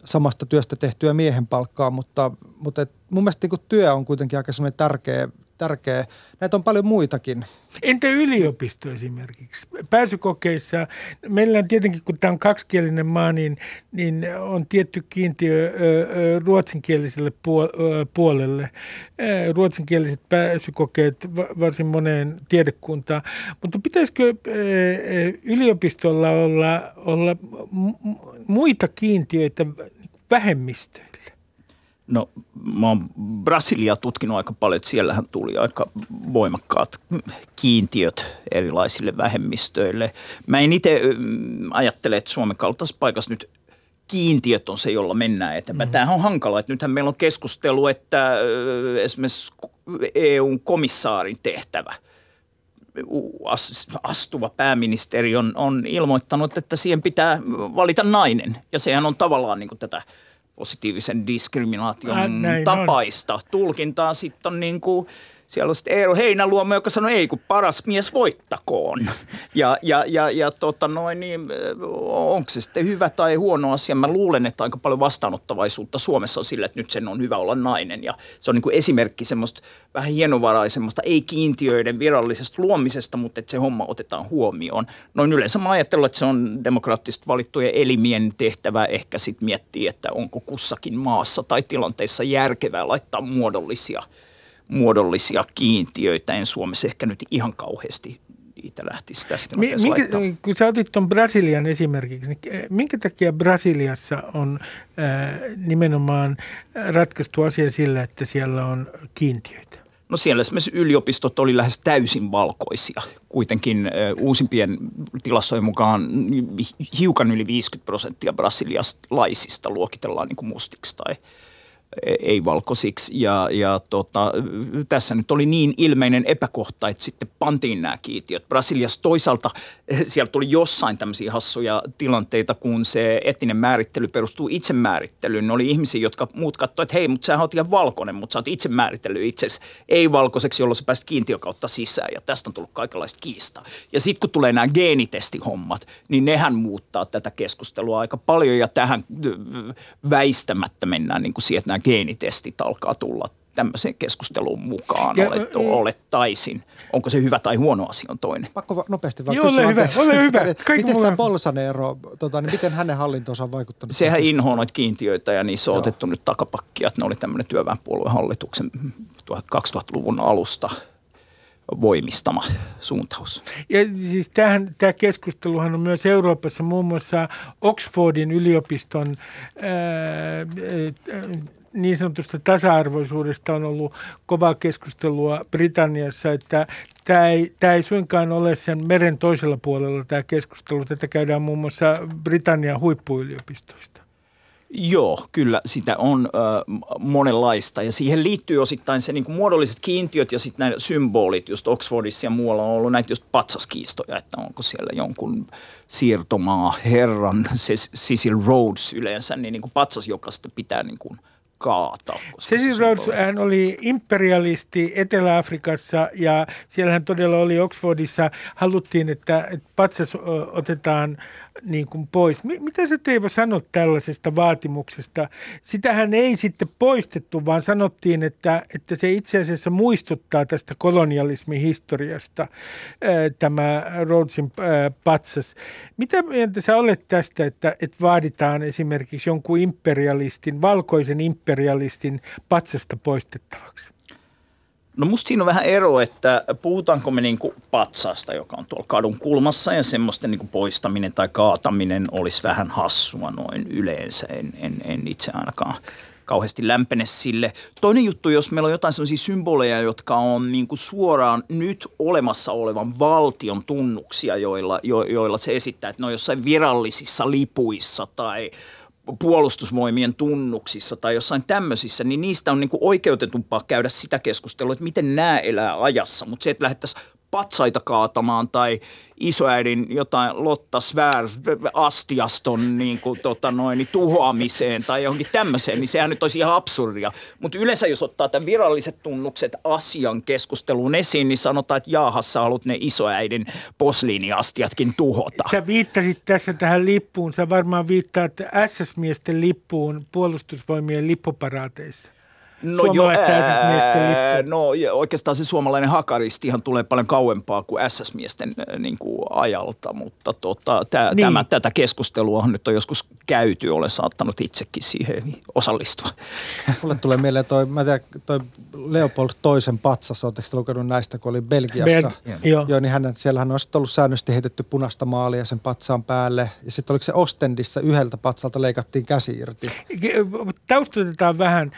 samasta työstä tehtyä miehen palkkaa, mutta, mutta et mun mielestä niin työ on kuitenkin aika semmoinen tärkeä, tärkeä. Näitä on paljon muitakin. Entä yliopisto esimerkiksi? Pääsykokeissa, meillä on tietenkin, kun tämä on kaksikielinen maa, niin, niin on tietty kiintiö ruotsinkieliselle puolelle. Ruotsinkieliset pääsykokeet va- varsin moneen tiedekuntaan. Mutta pitäisikö yliopistolla olla, olla mu- muita kiintiöitä vähemmistöille? No mä oon Brasilia tutkinut aika paljon, että siellähän tuli aika voimakkaat kiintiöt erilaisille vähemmistöille. Mä en itse ajattele, että Suomen kaltaisessa paikassa nyt kiintiöt on se, jolla mennään eteenpäin. Mm-hmm. Tämähän on hankala, että nythän meillä on keskustelu, että esimerkiksi EUn komissaarin tehtävä – astuva pääministeri on, on ilmoittanut, että siihen pitää valita nainen. Ja sehän on tavallaan niin kuin tätä positiivisen diskriminaation Äh, näin tapaista on. tulkintaa. Sitten on niin kuin, siellä on sitten Eero Heinäluoma, joka sanoi, ei kun paras mies voittakoon. Ja, ja, ja, ja tota noin, niin, onko se sitten hyvä tai huono asia? Mä luulen, että aika paljon vastaanottavaisuutta Suomessa on sillä, että nyt sen on hyvä olla nainen. Ja se on niin kuin esimerkki semmoista vähän hienovaraisemmasta, ei kiintiöiden virallisesta luomisesta, mutta että se homma otetaan huomioon. Noin yleensä mä ajattelen, että se on demokraattisesti valittujen elimien tehtävä ehkä sitten miettiä, että onko kussakin maassa tai tilanteessa järkevää laittaa muodollisia – muodollisia kiintiöitä. En Suomessa ehkä nyt ihan kauheasti siitä lähtisi tästä Mi- minkä, kun sä otit tuon Brasilian esimerkiksi, niin eh, minkä takia Brasiliassa on äh, nimenomaan ratkaistu asia sillä, että siellä on kiintiöitä? No siellä esimerkiksi yliopistot oli lähes täysin valkoisia. Kuitenkin uusimpien tilastojen mukaan hiukan yli 50 prosenttia brasilialaisista luokitellaan niin kuin mustiksi tai – ei-valkoisiksi. Ja, ja tota, tässä nyt oli niin ilmeinen epäkohta, että sitten pantiin nämä kiintiöt. Brasiliassa toisaalta eh, siellä tuli jossain tämmöisiä hassuja tilanteita, kun se etninen määrittely perustuu itsemäärittelyyn. Ne oli ihmisiä, jotka muut katsoivat, että hei, mutta sä oot ihan valkoinen, mutta sä oot itse määritellyt itsesi ei-valkoiseksi, jolloin sä pääsit kiintiökautta sisään. Ja tästä on tullut kaikenlaista kiista. Ja sitten kun tulee nämä geenitestihommat, niin nehän muuttaa tätä keskustelua aika paljon ja tähän väistämättä mennään niin kuin siihen, että nämä geenitestit alkaa tulla tämmöiseen keskusteluun mukaan ja, olet, olettaisin. Onko se hyvä tai huono asia on toinen? Pakko nopeasti vaan Joo, kysyä. Ole hyvä, ole hyvä. miten tämä Bolsonaro, tota, niin miten hänen hallintonsa on vaikuttanut? Sehän inhoa noita kiintiöitä ja niissä on Joo. otettu nyt takapakkia, että ne oli tämmöinen työväenpuolueen hallituksen 2000-luvun alusta voimistama suuntaus. Ja siis tämähän, tämä keskusteluhan on myös Euroopassa muun muassa Oxfordin yliopiston ää, niin sanotusta tasa-arvoisuudesta on ollut kovaa keskustelua Britanniassa, että tämä ei, tämä ei suinkaan ole sen meren toisella puolella tämä keskustelu. Tätä käydään muun muassa Britannian huippuyliopistosta. Joo, kyllä sitä on ö, monenlaista ja siihen liittyy osittain se niin muodolliset kiintiöt ja sitten nämä symbolit, just Oxfordissa ja muualla on ollut näitä just patsaskiistoja, että onko siellä jonkun siirtomaa herran, Cecil Rhodes yleensä, niin, niin kuin patsas, joka sitten pitää niin kuin – kaataa. Cecil Rhodes hän oli imperialisti Etelä-Afrikassa ja siellä hän todella oli Oxfordissa. Haluttiin, että, että patsas otetaan niin kuin pois. Mitä sä Teivo sanot tällaisesta vaatimuksesta? Sitähän ei sitten poistettu, vaan sanottiin, että, että se itse asiassa muistuttaa tästä kolonialismin historiasta tämä Rhodesin patsas. Mitä mieltä sä olet tästä, että, että vaaditaan esimerkiksi jonkun imperialistin, valkoisen imperialistin patsasta poistettavaksi? No musta siinä on vähän ero, että puhutaanko me niin patsasta, joka on tuolla kadun kulmassa ja semmoisten niin poistaminen tai kaataminen olisi vähän hassua noin yleensä. En, en, en itse ainakaan kauheasti lämpene sille. Toinen juttu, jos meillä on jotain sellaisia symboleja, jotka on niin kuin suoraan nyt olemassa olevan valtion tunnuksia, joilla, jo, joilla se esittää, että ne on jossain virallisissa lipuissa tai – puolustusvoimien tunnuksissa tai jossain tämmöisissä, niin niistä on niin kuin oikeutetumpaa käydä sitä keskustelua, että miten nämä elää ajassa. Mutta se, että lähdettäisiin patsaita kaatamaan tai isoäidin jotain Lotta Svär astiaston niin kuin, tota noin, niin tuhoamiseen tai johonkin tämmöiseen, niin sehän nyt olisi ihan absurdia. Mutta yleensä jos ottaa tämän viralliset tunnukset asian keskusteluun esiin, niin sanotaan, että jaahassa haluat ne isoäidin posliiniastiatkin tuhota. Sä viittasit tässä tähän lippuun. Sä varmaan viittaat SS-miesten lippuun puolustusvoimien lippuparaateissa. No jo, ää, no oikeastaan se suomalainen hakaristihan tulee paljon kauempaa kuin SS-miesten niin kuin ajalta, mutta tota, tää, niin. tämä, tätä keskustelua nyt on joskus käyty, olen saattanut itsekin siihen osallistua. Mulle tulee mieleen toi, mä tiedän, toi Leopold toisen patsas, oletteko te lukenut näistä, kun oli Belgiassa? Bel- joo. joo. niin hän, siellähän on ollut säännöllisesti heitetty punaista maalia sen patsaan päälle. Ja sitten oliko se Ostendissa yhdeltä patsalta leikattiin käsi irti? Taustatetaan vähän.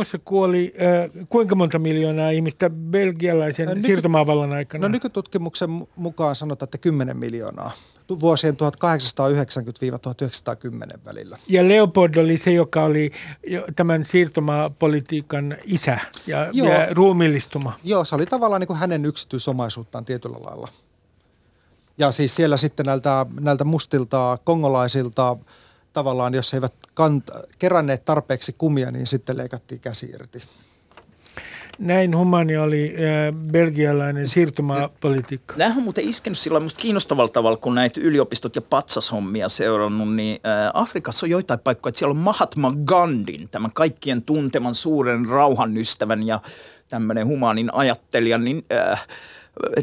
Kongossa kuoli äh, kuinka monta miljoonaa ihmistä belgialaisen Nyky- siirtomaavallan aikana? No nykytutkimuksen mukaan sanotaan, että 10 miljoonaa vuosien 1890-1910 välillä. Ja Leopold oli se, joka oli tämän siirtomaapolitiikan isä ja, Joo. ja ruumiillistuma. Joo, se oli tavallaan niin kuin hänen yksityisomaisuuttaan tietyllä lailla. Ja siis siellä sitten näiltä, näiltä mustilta kongolaisilta tavallaan, jos he eivät kant- keränneet tarpeeksi kumia, niin sitten leikattiin käsi irti. Näin humani oli äh, belgialainen siirtymäpolitiikka. Nämähän on muuten iskenyt sillä musta kiinnostavalla tavalla, kun näitä yliopistot ja patsashommia seurannut, niin äh, Afrikassa on joitain paikkoja, että siellä on Mahatma Gandhin, tämän kaikkien tunteman suuren rauhanystävän ja tämmöinen humanin ajattelija, niin äh,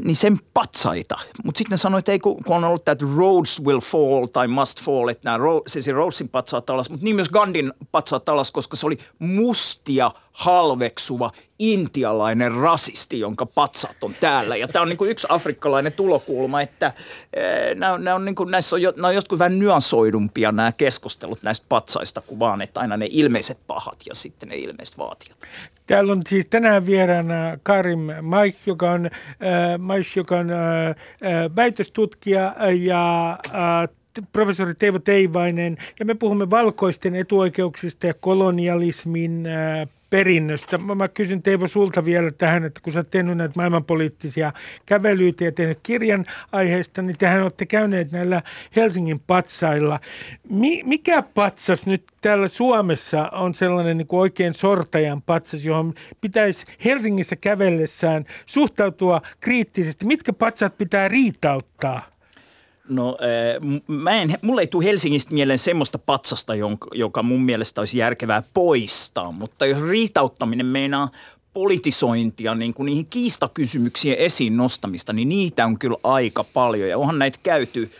niin sen patsaita. Mutta sitten ne sanoi, että ei kun, on ollut tämä roads will fall tai must fall, että nämä siis Rhodesin patsaat alas, mutta niin myös Gandhin patsaat alas, koska se oli mustia – halveksuva intialainen rasisti, jonka patsat on täällä. Ja tämä on niin kuin yksi afrikkalainen tulokulma, että eh, nämä, nämä on niin kuin, näissä on, jo, on jotkut vähän nyansoidumpia nämä keskustelut näistä patsaista kuin vaan, että aina ne ilmeiset pahat ja sitten ne ilmeiset vaatijat. Täällä on siis tänään vieraana Karim Maik, joka on, äh, Maik, joka on äh, väitöstutkija ja äh, professori Teivo Teivainen, ja me puhumme valkoisten etuoikeuksista ja kolonialismin äh, perinnöstä. Mä kysyn Teivo sulta vielä tähän, että kun sä oot tehnyt näitä maailmanpoliittisia kävelyitä ja tehnyt kirjan aiheesta, niin tehän olette käyneet näillä Helsingin patsailla. Mi- mikä patsas nyt täällä Suomessa on sellainen niin kuin oikein sortajan patsas, johon pitäisi Helsingissä kävellessään suhtautua kriittisesti? Mitkä patsat pitää riitauttaa? No äh, mä en, mulle ei tule Helsingistä mieleen semmoista patsasta, joka mun mielestä olisi järkevää poistaa, mutta jos riitauttaminen meinaa politisointia, niin kuin niihin kiistakysymyksien esiin nostamista, niin niitä on kyllä aika paljon. Ja onhan näitä käyty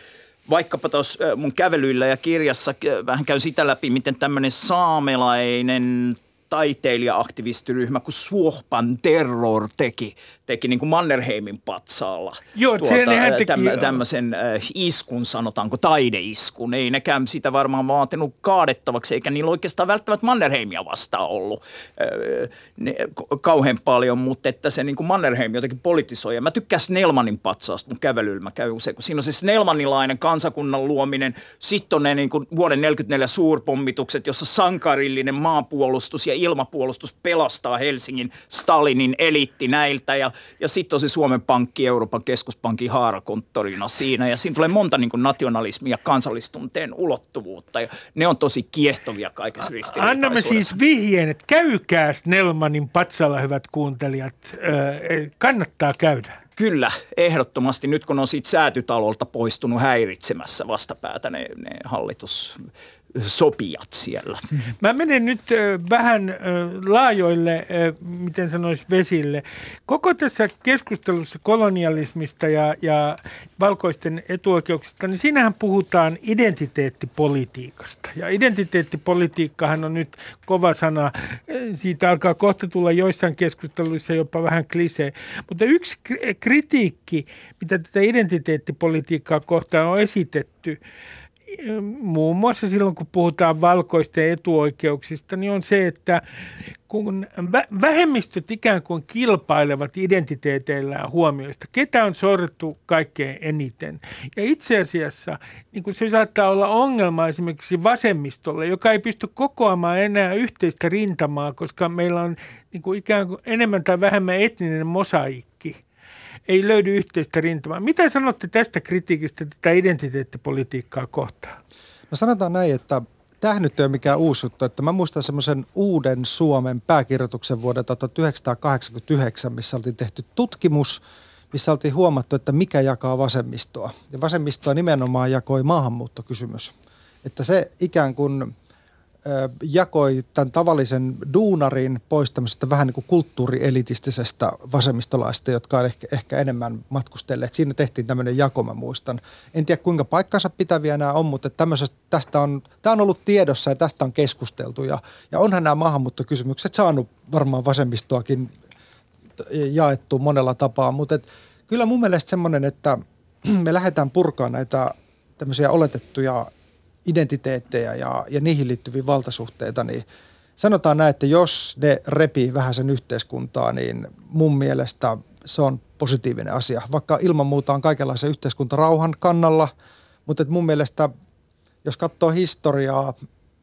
vaikkapa tuossa äh, mun kävelyillä ja kirjassa äh, vähän käy sitä läpi, miten tämmöinen saamelainen taiteilija-aktivistiryhmä kuin Suohpan Terror teki teki niin kuin Mannerheimin patsaalla Joo, tuota, teki, täm, tämmöisen äh, iskun, sanotaanko taideiskun. Ei nekään sitä varmaan vaatinut kaadettavaksi, eikä niillä oikeastaan välttämättä Mannerheimia vastaan ollut äh, ne, kauhean paljon, mutta että se niin kuin Mannerheim jotenkin politisoi. Ja mä tykkään Snellmanin patsaasta mun kävelyllä. Mä käyn usein, kun siinä on se Snellmanilainen kansakunnan luominen, sitten on ne niin kuin vuoden 44 suurpommitukset, jossa sankarillinen maapuolustus ja ilmapuolustus pelastaa Helsingin Stalinin eliitti näiltä ja ja sitten on se Suomen Pankki, Euroopan keskuspankin haarakonttorina siinä. Ja siinä tulee monta niin kuin nationalismia ja kansallistunteen ulottuvuutta. Ja ne on tosi kiehtovia kaikessa ristiriitaisuudessa. Annamme siis vihjeen, että käykää Snellmanin patsalla, hyvät kuuntelijat. kannattaa käydä. Kyllä, ehdottomasti. Nyt kun on siitä säätytalolta poistunut häiritsemässä vastapäätä ne, ne hallitus sopijat siellä. Mä menen nyt vähän laajoille, miten sanoisi, vesille. Koko tässä keskustelussa kolonialismista ja, ja valkoisten etuoikeuksista, niin siinähän puhutaan identiteettipolitiikasta. Ja identiteettipolitiikkahan on nyt kova sana. Siitä alkaa kohta tulla joissain keskusteluissa jopa vähän klisee. Mutta yksi kritiikki, mitä tätä identiteettipolitiikkaa kohtaan on esitetty, muun muassa silloin, kun puhutaan valkoisten etuoikeuksista, niin on se, että kun vähemmistöt ikään kuin kilpailevat identiteeteillään huomioista, ketä on sorrettu kaikkein eniten. Ja itse asiassa niin kuin se saattaa olla ongelma esimerkiksi vasemmistolle, joka ei pysty kokoamaan enää yhteistä rintamaa, koska meillä on niin kuin ikään kuin enemmän tai vähemmän etninen mosaikki – ei löydy yhteistä rintamaa. Mitä sanotte tästä kritiikistä tätä identiteettipolitiikkaa kohtaan? No sanotaan näin, että tämä nyt ei ole mikään uusi juttu. Että mä muistan semmoisen uuden Suomen pääkirjoituksen vuodelta 1989, missä oltiin tehty tutkimus, missä oltiin huomattu, että mikä jakaa vasemmistoa. Ja vasemmistoa nimenomaan jakoi maahanmuuttokysymys. Että se ikään kuin jakoi tämän tavallisen duunarin pois tämmöisestä vähän niin kuin kulttuurielitistisestä vasemmistolaista, jotka on ehkä, ehkä enemmän matkustelleet. Siinä tehtiin tämmöinen jako, mä muistan. En tiedä kuinka paikkansa pitäviä nämä on, mutta tästä on, tämä on ollut tiedossa ja tästä on keskusteltu. Ja, ja onhan nämä maahanmuuttokysymykset saanut varmaan vasemmistoakin jaettu monella tapaa, mutta et, kyllä mun mielestä semmoinen, että me lähdetään purkaa näitä tämmöisiä oletettuja identiteettejä ja, ja niihin liittyviä valtasuhteita, niin sanotaan näin, että jos ne repii vähän sen yhteiskuntaa, niin mun mielestä se on positiivinen asia. Vaikka ilman muuta on kaikenlaisen yhteiskuntarauhan kannalla, mutta mun mielestä jos katsoo historiaa,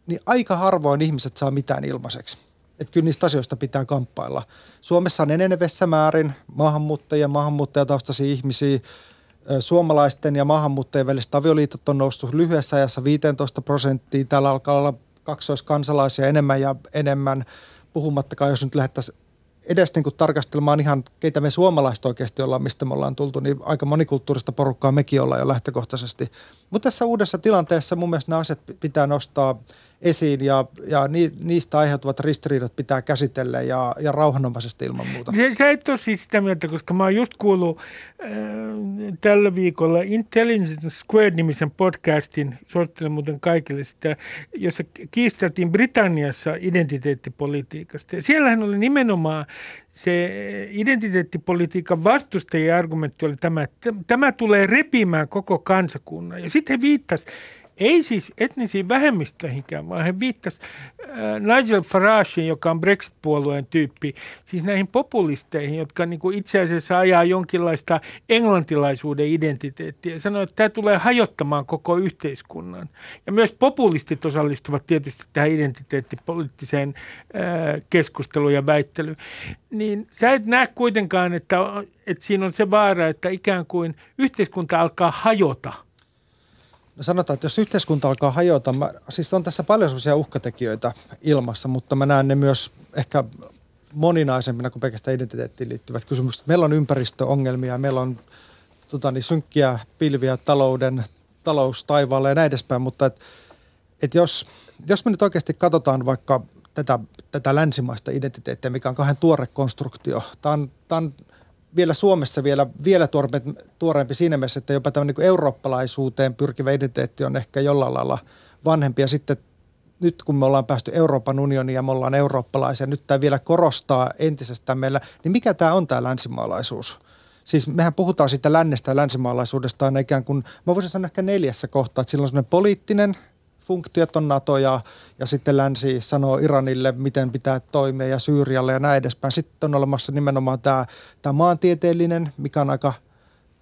niin aika harvoin ihmiset saa mitään ilmaiseksi. Että kyllä niistä asioista pitää kamppailla. Suomessa on enenevässä määrin maahanmuuttajia, maahanmuuttajataustaisia ihmisiä, suomalaisten ja maahanmuuttajien väliset avioliitot on noussut lyhyessä ajassa 15 prosenttia. Täällä alkaa olla kaksoiskansalaisia enemmän ja enemmän, puhumattakaan jos nyt lähdettäisiin edes niin kuin tarkastelemaan ihan, keitä me suomalaiset oikeasti ollaan, mistä me ollaan tultu, niin aika monikulttuurista porukkaa mekin ollaan jo lähtökohtaisesti. Mutta tässä uudessa tilanteessa mun mielestä nämä asiat pitää nostaa esiin ja, ja ni, niistä aiheutuvat ristiriidat pitää käsitellä ja, ja rauhanomaisesti ilman muuta. Sä et ole siis sitä mieltä, koska mä oon just kuullut äh, tällä viikolla Intelligence Squared-nimisen podcastin, suosittelen muuten kaikille sitä, jossa kiisteltiin Britanniassa identiteettipolitiikasta. Ja siellähän oli nimenomaan se identiteettipolitiikan vastustajien argumentti oli tämä, että tämä tulee repimään koko kansakunnan. Ja sitten he viittasivat ei siis etnisiin vähemmistöihinkään, vaan he viittasi äh, Nigel Faragein, joka on Brexit-puolueen tyyppi, siis näihin populisteihin, jotka niin kuin itse asiassa ajaa jonkinlaista englantilaisuuden identiteettiä ja sanoi, että tämä tulee hajottamaan koko yhteiskunnan. Ja myös populistit osallistuvat tietysti tähän identiteettipoliittiseen äh, keskusteluun ja väittelyyn. Niin sä et näe kuitenkaan, että, että siinä on se vaara, että ikään kuin yhteiskunta alkaa hajota – No sanotaan, että jos yhteiskunta alkaa hajota, mä, siis on tässä paljon sellaisia uhkatekijöitä ilmassa, mutta mä näen ne myös ehkä moninaisempina kuin pelkästään identiteettiin liittyvät kysymykset. Meillä on ympäristöongelmia, meillä on tota, niin, synkkiä pilviä talouden, talous taivaalla ja näin edespäin, mutta et, et jos, jos me nyt oikeasti katsotaan vaikka tätä, tätä länsimaista identiteettiä, mikä on kahden tuore konstruktio, tämä on, tämä on vielä Suomessa vielä, vielä tuoreempi, tuoreempi siinä mielessä, että jopa tämä niin eurooppalaisuuteen pyrkivä identiteetti on ehkä jollain lailla vanhempi. Ja sitten nyt kun me ollaan päästy Euroopan unioniin ja me ollaan eurooppalaisia, nyt tämä vielä korostaa entisestään meillä, niin mikä tämä on tämä länsimaalaisuus? Siis mehän puhutaan siitä lännestä ja länsimaalaisuudesta aina ikään kuin, mä voisin sanoa ehkä neljässä kohtaa, että silloin on semmoinen poliittinen – funktiot on NATO ja, ja sitten länsi sanoo Iranille, miten pitää toimia ja Syyrialle ja näin edespäin. Sitten on olemassa nimenomaan tämä, tämä maantieteellinen, mikä on aika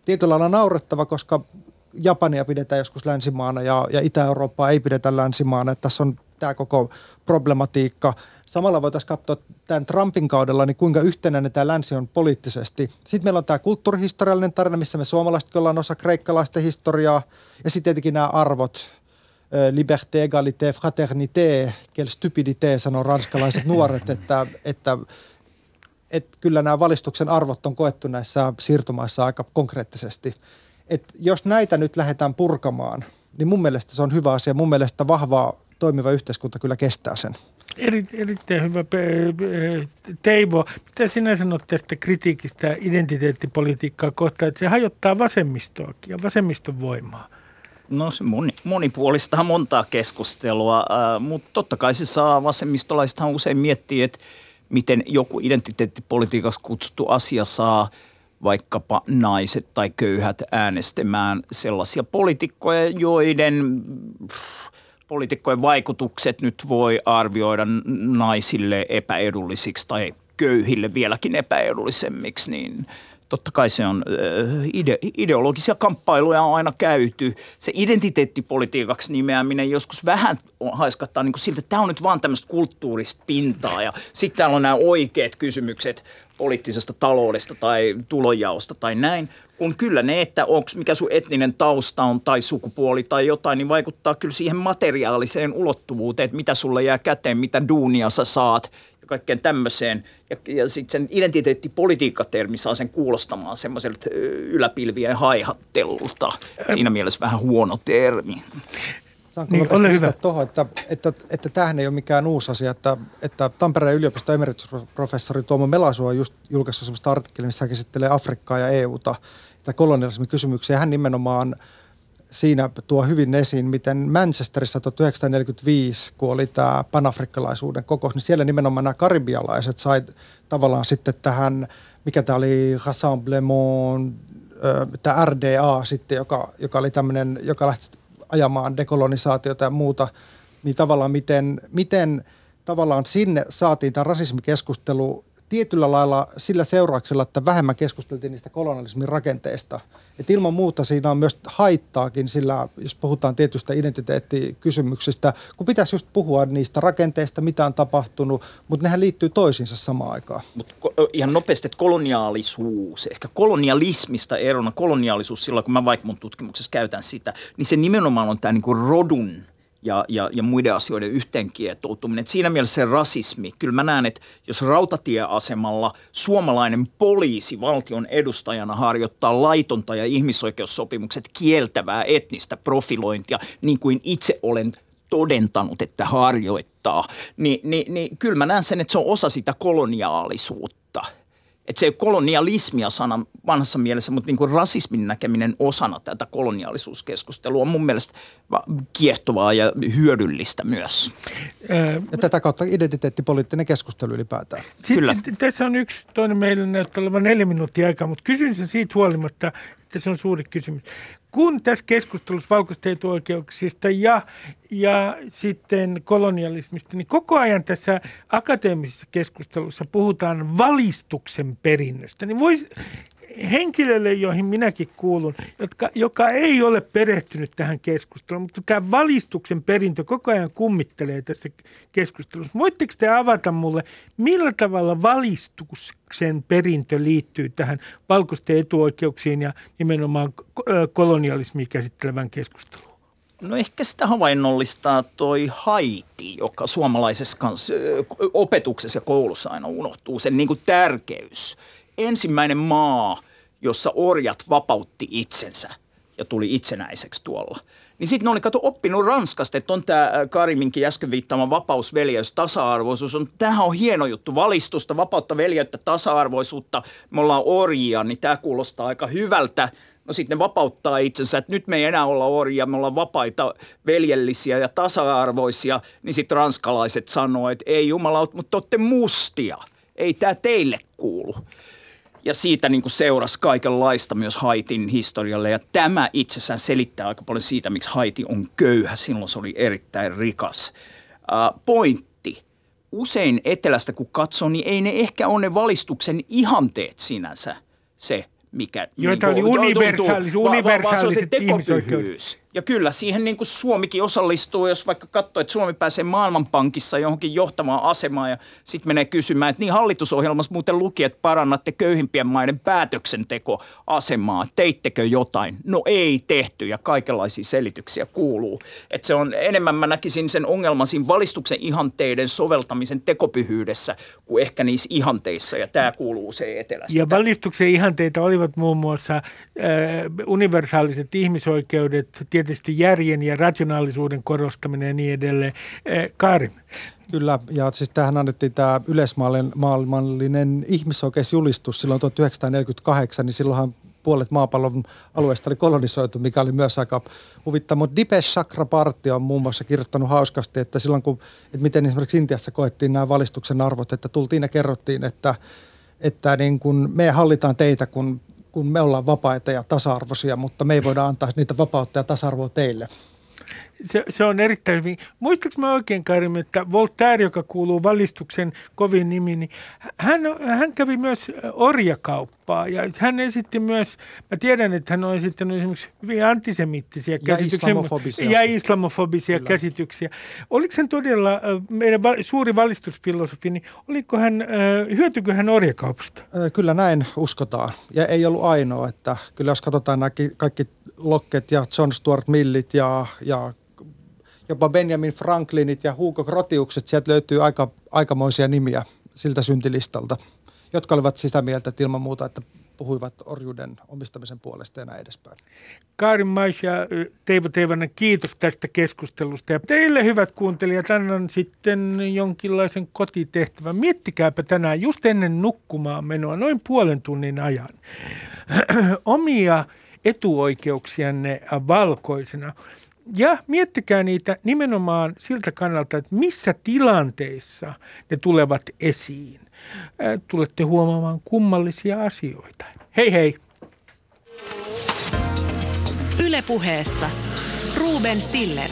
tietyllä lailla naurettava, koska Japania pidetään joskus länsimaana ja, ja Itä-Eurooppaa ei pidetä länsimaana. Että tässä on tämä koko problematiikka. Samalla voitaisiin katsoa tämän Trumpin kaudella, niin kuinka yhtenäinen tämä länsi on poliittisesti. Sitten meillä on tämä kulttuurihistoriallinen tarina, missä me suomalaiset ollaan osa kreikkalaista historiaa. Ja sitten tietenkin nämä arvot, liberté, égalité, fraternité, quelle stupidité, sanoo ranskalaiset nuoret, että, että, että kyllä nämä valistuksen arvot on koettu näissä siirtomaissa aika konkreettisesti. Et jos näitä nyt lähdetään purkamaan, niin mun mielestä se on hyvä asia. Mun mielestä vahva toimiva yhteiskunta kyllä kestää sen. Eri, erittäin hyvä. Teivo, mitä sinä sanot tästä kritiikistä identiteettipolitiikkaa kohtaan, että se hajottaa vasemmistoakin ja vasemmiston voimaa? No se moni, monipuolista montaa keskustelua, äh, mutta totta kai se saa vasemmistolaistahan usein miettiä, että miten joku identiteettipolitiikaksi kutsuttu asia saa vaikkapa naiset tai köyhät äänestämään sellaisia poliitikkoja, joiden poliitikkojen vaikutukset nyt voi arvioida naisille epäedullisiksi tai köyhille vieläkin epäedullisemmiksi, niin – totta kai se on ide, ideologisia kamppailuja on aina käyty. Se identiteettipolitiikaksi nimeäminen joskus vähän haiskattaa niin kuin siltä, että tämä on nyt vaan tämmöistä kulttuurista pintaa ja sitten täällä on nämä oikeat kysymykset poliittisesta taloudesta tai tulonjaosta tai näin. Kun kyllä ne, että onko mikä sun etninen tausta on tai sukupuoli tai jotain, niin vaikuttaa kyllä siihen materiaaliseen ulottuvuuteen, että mitä sulle jää käteen, mitä duunia sä saat kaikkeen tämmöiseen. Ja, ja sitten sen identiteettipolitiikkatermi saa sen kuulostamaan semmoiselta yläpilvien haihattelulta. Siinä mielessä vähän huono termi. Saanko niin, ole hyvä. Tuohon, että, että, että tämähän ei ole mikään uusi asia, että, että Tampereen yliopiston emeritusprofessori Tuomo Melasuo on just julkaissut sellaista artikkelia, missä hän käsittelee Afrikkaa ja EUta, ja kolonialismin kysymyksiä. Hän nimenomaan siinä tuo hyvin esiin, miten Manchesterissa 1945, kun oli tämä panafrikkalaisuuden kokous, niin siellä nimenomaan nämä karibialaiset sai tavallaan sitten tähän, mikä tämä oli, Rassemblement, tämä RDA sitten, joka, joka oli tämmöinen, joka lähti ajamaan dekolonisaatiota ja muuta, niin tavallaan miten, miten tavallaan sinne saatiin tämä rasismikeskustelu tietyllä lailla sillä seurauksella, että vähemmän keskusteltiin niistä kolonialismin rakenteista. Et ilman muuta siinä on myös haittaakin, sillä jos puhutaan tietystä identiteettikysymyksistä, kun pitäisi just puhua niistä rakenteista, mitä on tapahtunut, mutta nehän liittyy toisiinsa samaan aikaan. Mut ihan nopeasti, että koloniaalisuus, ehkä kolonialismista erona, koloniaalisuus silloin, kun mä vaikka mun tutkimuksessa käytän sitä, niin se nimenomaan on tämä niinku rodun – ja, ja, ja muiden asioiden yhteenkietoutuminen. siinä mielessä se rasismi, kyllä mä näen, että jos rautatieasemalla suomalainen poliisi valtion edustajana harjoittaa laitonta ja ihmisoikeussopimukset kieltävää etnistä profilointia, niin kuin itse olen todentanut, että harjoittaa, niin, niin, niin kyllä mä näen sen, että se on osa sitä koloniaalisuutta – että se ei ole kolonialismia sana vanhassa mielessä, mutta niin kuin rasismin näkeminen osana tätä koloniaalisuuskeskustelua on mun mielestä kiehtovaa ja hyödyllistä myös. Ja tätä kautta identiteettipoliittinen keskustelu ylipäätään. Sitten Kyllä. tässä on yksi toinen meillä näyttää olevan neljä minuuttia aikaa, mutta kysyn sen siitä huolimatta, että se on suuri kysymys kun tässä keskustelussa valkoisten etuoikeuksista ja, ja sitten kolonialismista, niin koko ajan tässä akateemisessa keskustelussa puhutaan valistuksen perinnöstä. Niin voisi henkilölle, joihin minäkin kuulun, jotka, joka ei ole perehtynyt tähän keskusteluun, mutta tämä valistuksen perintö koko ajan kummittelee tässä keskustelussa. Voitteko te avata mulle, millä tavalla valistuksen perintö liittyy tähän valkoisten etuoikeuksiin ja nimenomaan kolonialismia käsittelevän keskusteluun? No ehkä sitä havainnollistaa toi Haiti, joka suomalaisessa kanssa, opetuksessa ja koulussa aina unohtuu, sen niin kuin tärkeys – ensimmäinen maa, jossa orjat vapautti itsensä ja tuli itsenäiseksi tuolla. Niin sitten ne oli kato oppinut Ranskasta, että on tämä Kariminkin äsken viittaama vapausveljeys, tasa-arvoisuus. On, tämähän on hieno juttu, valistusta, vapautta, veljeyttä, tasa-arvoisuutta. Me ollaan orjia, niin tämä kuulostaa aika hyvältä. No sitten ne vapauttaa itsensä, että nyt me ei enää olla orjia, me ollaan vapaita, veljellisiä ja tasa-arvoisia. Niin sitten ranskalaiset sanoo, että ei jumala, mutta te olette mustia. Ei tämä teille kuulu ja siitä niin kuin seurasi kaikenlaista myös Haitin historialle. Ja tämä itsessään selittää aika paljon siitä, miksi Haiti on köyhä. Silloin se oli erittäin rikas. Uh, pointti. Usein etelästä kun katsoo, niin ei ne ehkä ole ne valistuksen ihanteet sinänsä se, mikä... Joita niin oli universaalis, universaaliset ihmisoikeudet. Ja kyllä siihen niin kuin Suomikin osallistuu, jos vaikka katsoo, että Suomi pääsee Maailmanpankissa johonkin johtavaan asemaan ja sitten menee kysymään, että niin hallitusohjelmassa muuten luki, että parannatte köyhimpien maiden päätöksentekoasemaa. Teittekö jotain? No ei tehty ja kaikenlaisia selityksiä kuuluu. Että se on enemmän mä näkisin sen ongelman siinä valistuksen ihanteiden soveltamisen tekopyhyydessä kuin ehkä niissä ihanteissa ja tämä kuuluu se etelästä. Ja valistuksen ihanteita olivat muun muassa äh, universaaliset ihmisoikeudet, tietysti järjen ja rationaalisuuden korostaminen ja niin edelleen. Eh, Kaari. Kyllä, ja siis tähän annettiin tämä yleismaailmallinen ihmisoikeusjulistus silloin 1948, niin silloinhan puolet maapallon alueesta oli kolonisoitu, mikä oli myös aika huvittava. Mutta Dipesh Chakrabarti on muun muassa kirjoittanut hauskasti, että silloin kun, että miten esimerkiksi Intiassa koettiin nämä valistuksen arvot, että tultiin ja kerrottiin, että, että niin kun me hallitaan teitä, kun kun me ollaan vapaita ja tasa-arvoisia, mutta me ei voida antaa niitä vapautta ja tasa-arvoa teille se, se on erittäin hyvin. Muistatko mä oikein, Karim, että Voltaire, joka kuuluu valistuksen kovin nimi, niin hän, hän kävi myös orjakauppaa ja hän esitti myös, mä tiedän, että hän on esittänyt esimerkiksi hyvin antisemittisiä ja käsityksiä. Islamofobisia. Ja islamofobisia Kyllä. käsityksiä. Oliko hän todella meidän suuri valistusfilosofi, niin oliko hän, hyötykö hän orjakaupasta? Kyllä näin uskotaan. Ja ei ollut ainoa, että kyllä jos katsotaan nämä kaikki Locket ja John Stuart Millit ja, ja jopa Benjamin Franklinit ja Hugo Grotiukset, sieltä löytyy aika, aikamoisia nimiä siltä syntilistalta, jotka olivat sitä mieltä että ilman muuta, että puhuivat orjuuden omistamisen puolesta ja näin edespäin. Kaarin Mais ja Teivo Teivanen, kiitos tästä keskustelusta. Ja teille hyvät kuuntelijat, annan sitten jonkinlaisen kotitehtävän. Miettikääpä tänään just ennen nukkumaan menoa noin puolen tunnin ajan omia etuoikeuksianne valkoisena. Ja miettikää niitä nimenomaan siltä kannalta, että missä tilanteissa ne tulevat esiin. Tulette huomaamaan kummallisia asioita. Hei hei! Ylepuheessa Ruben Stiller.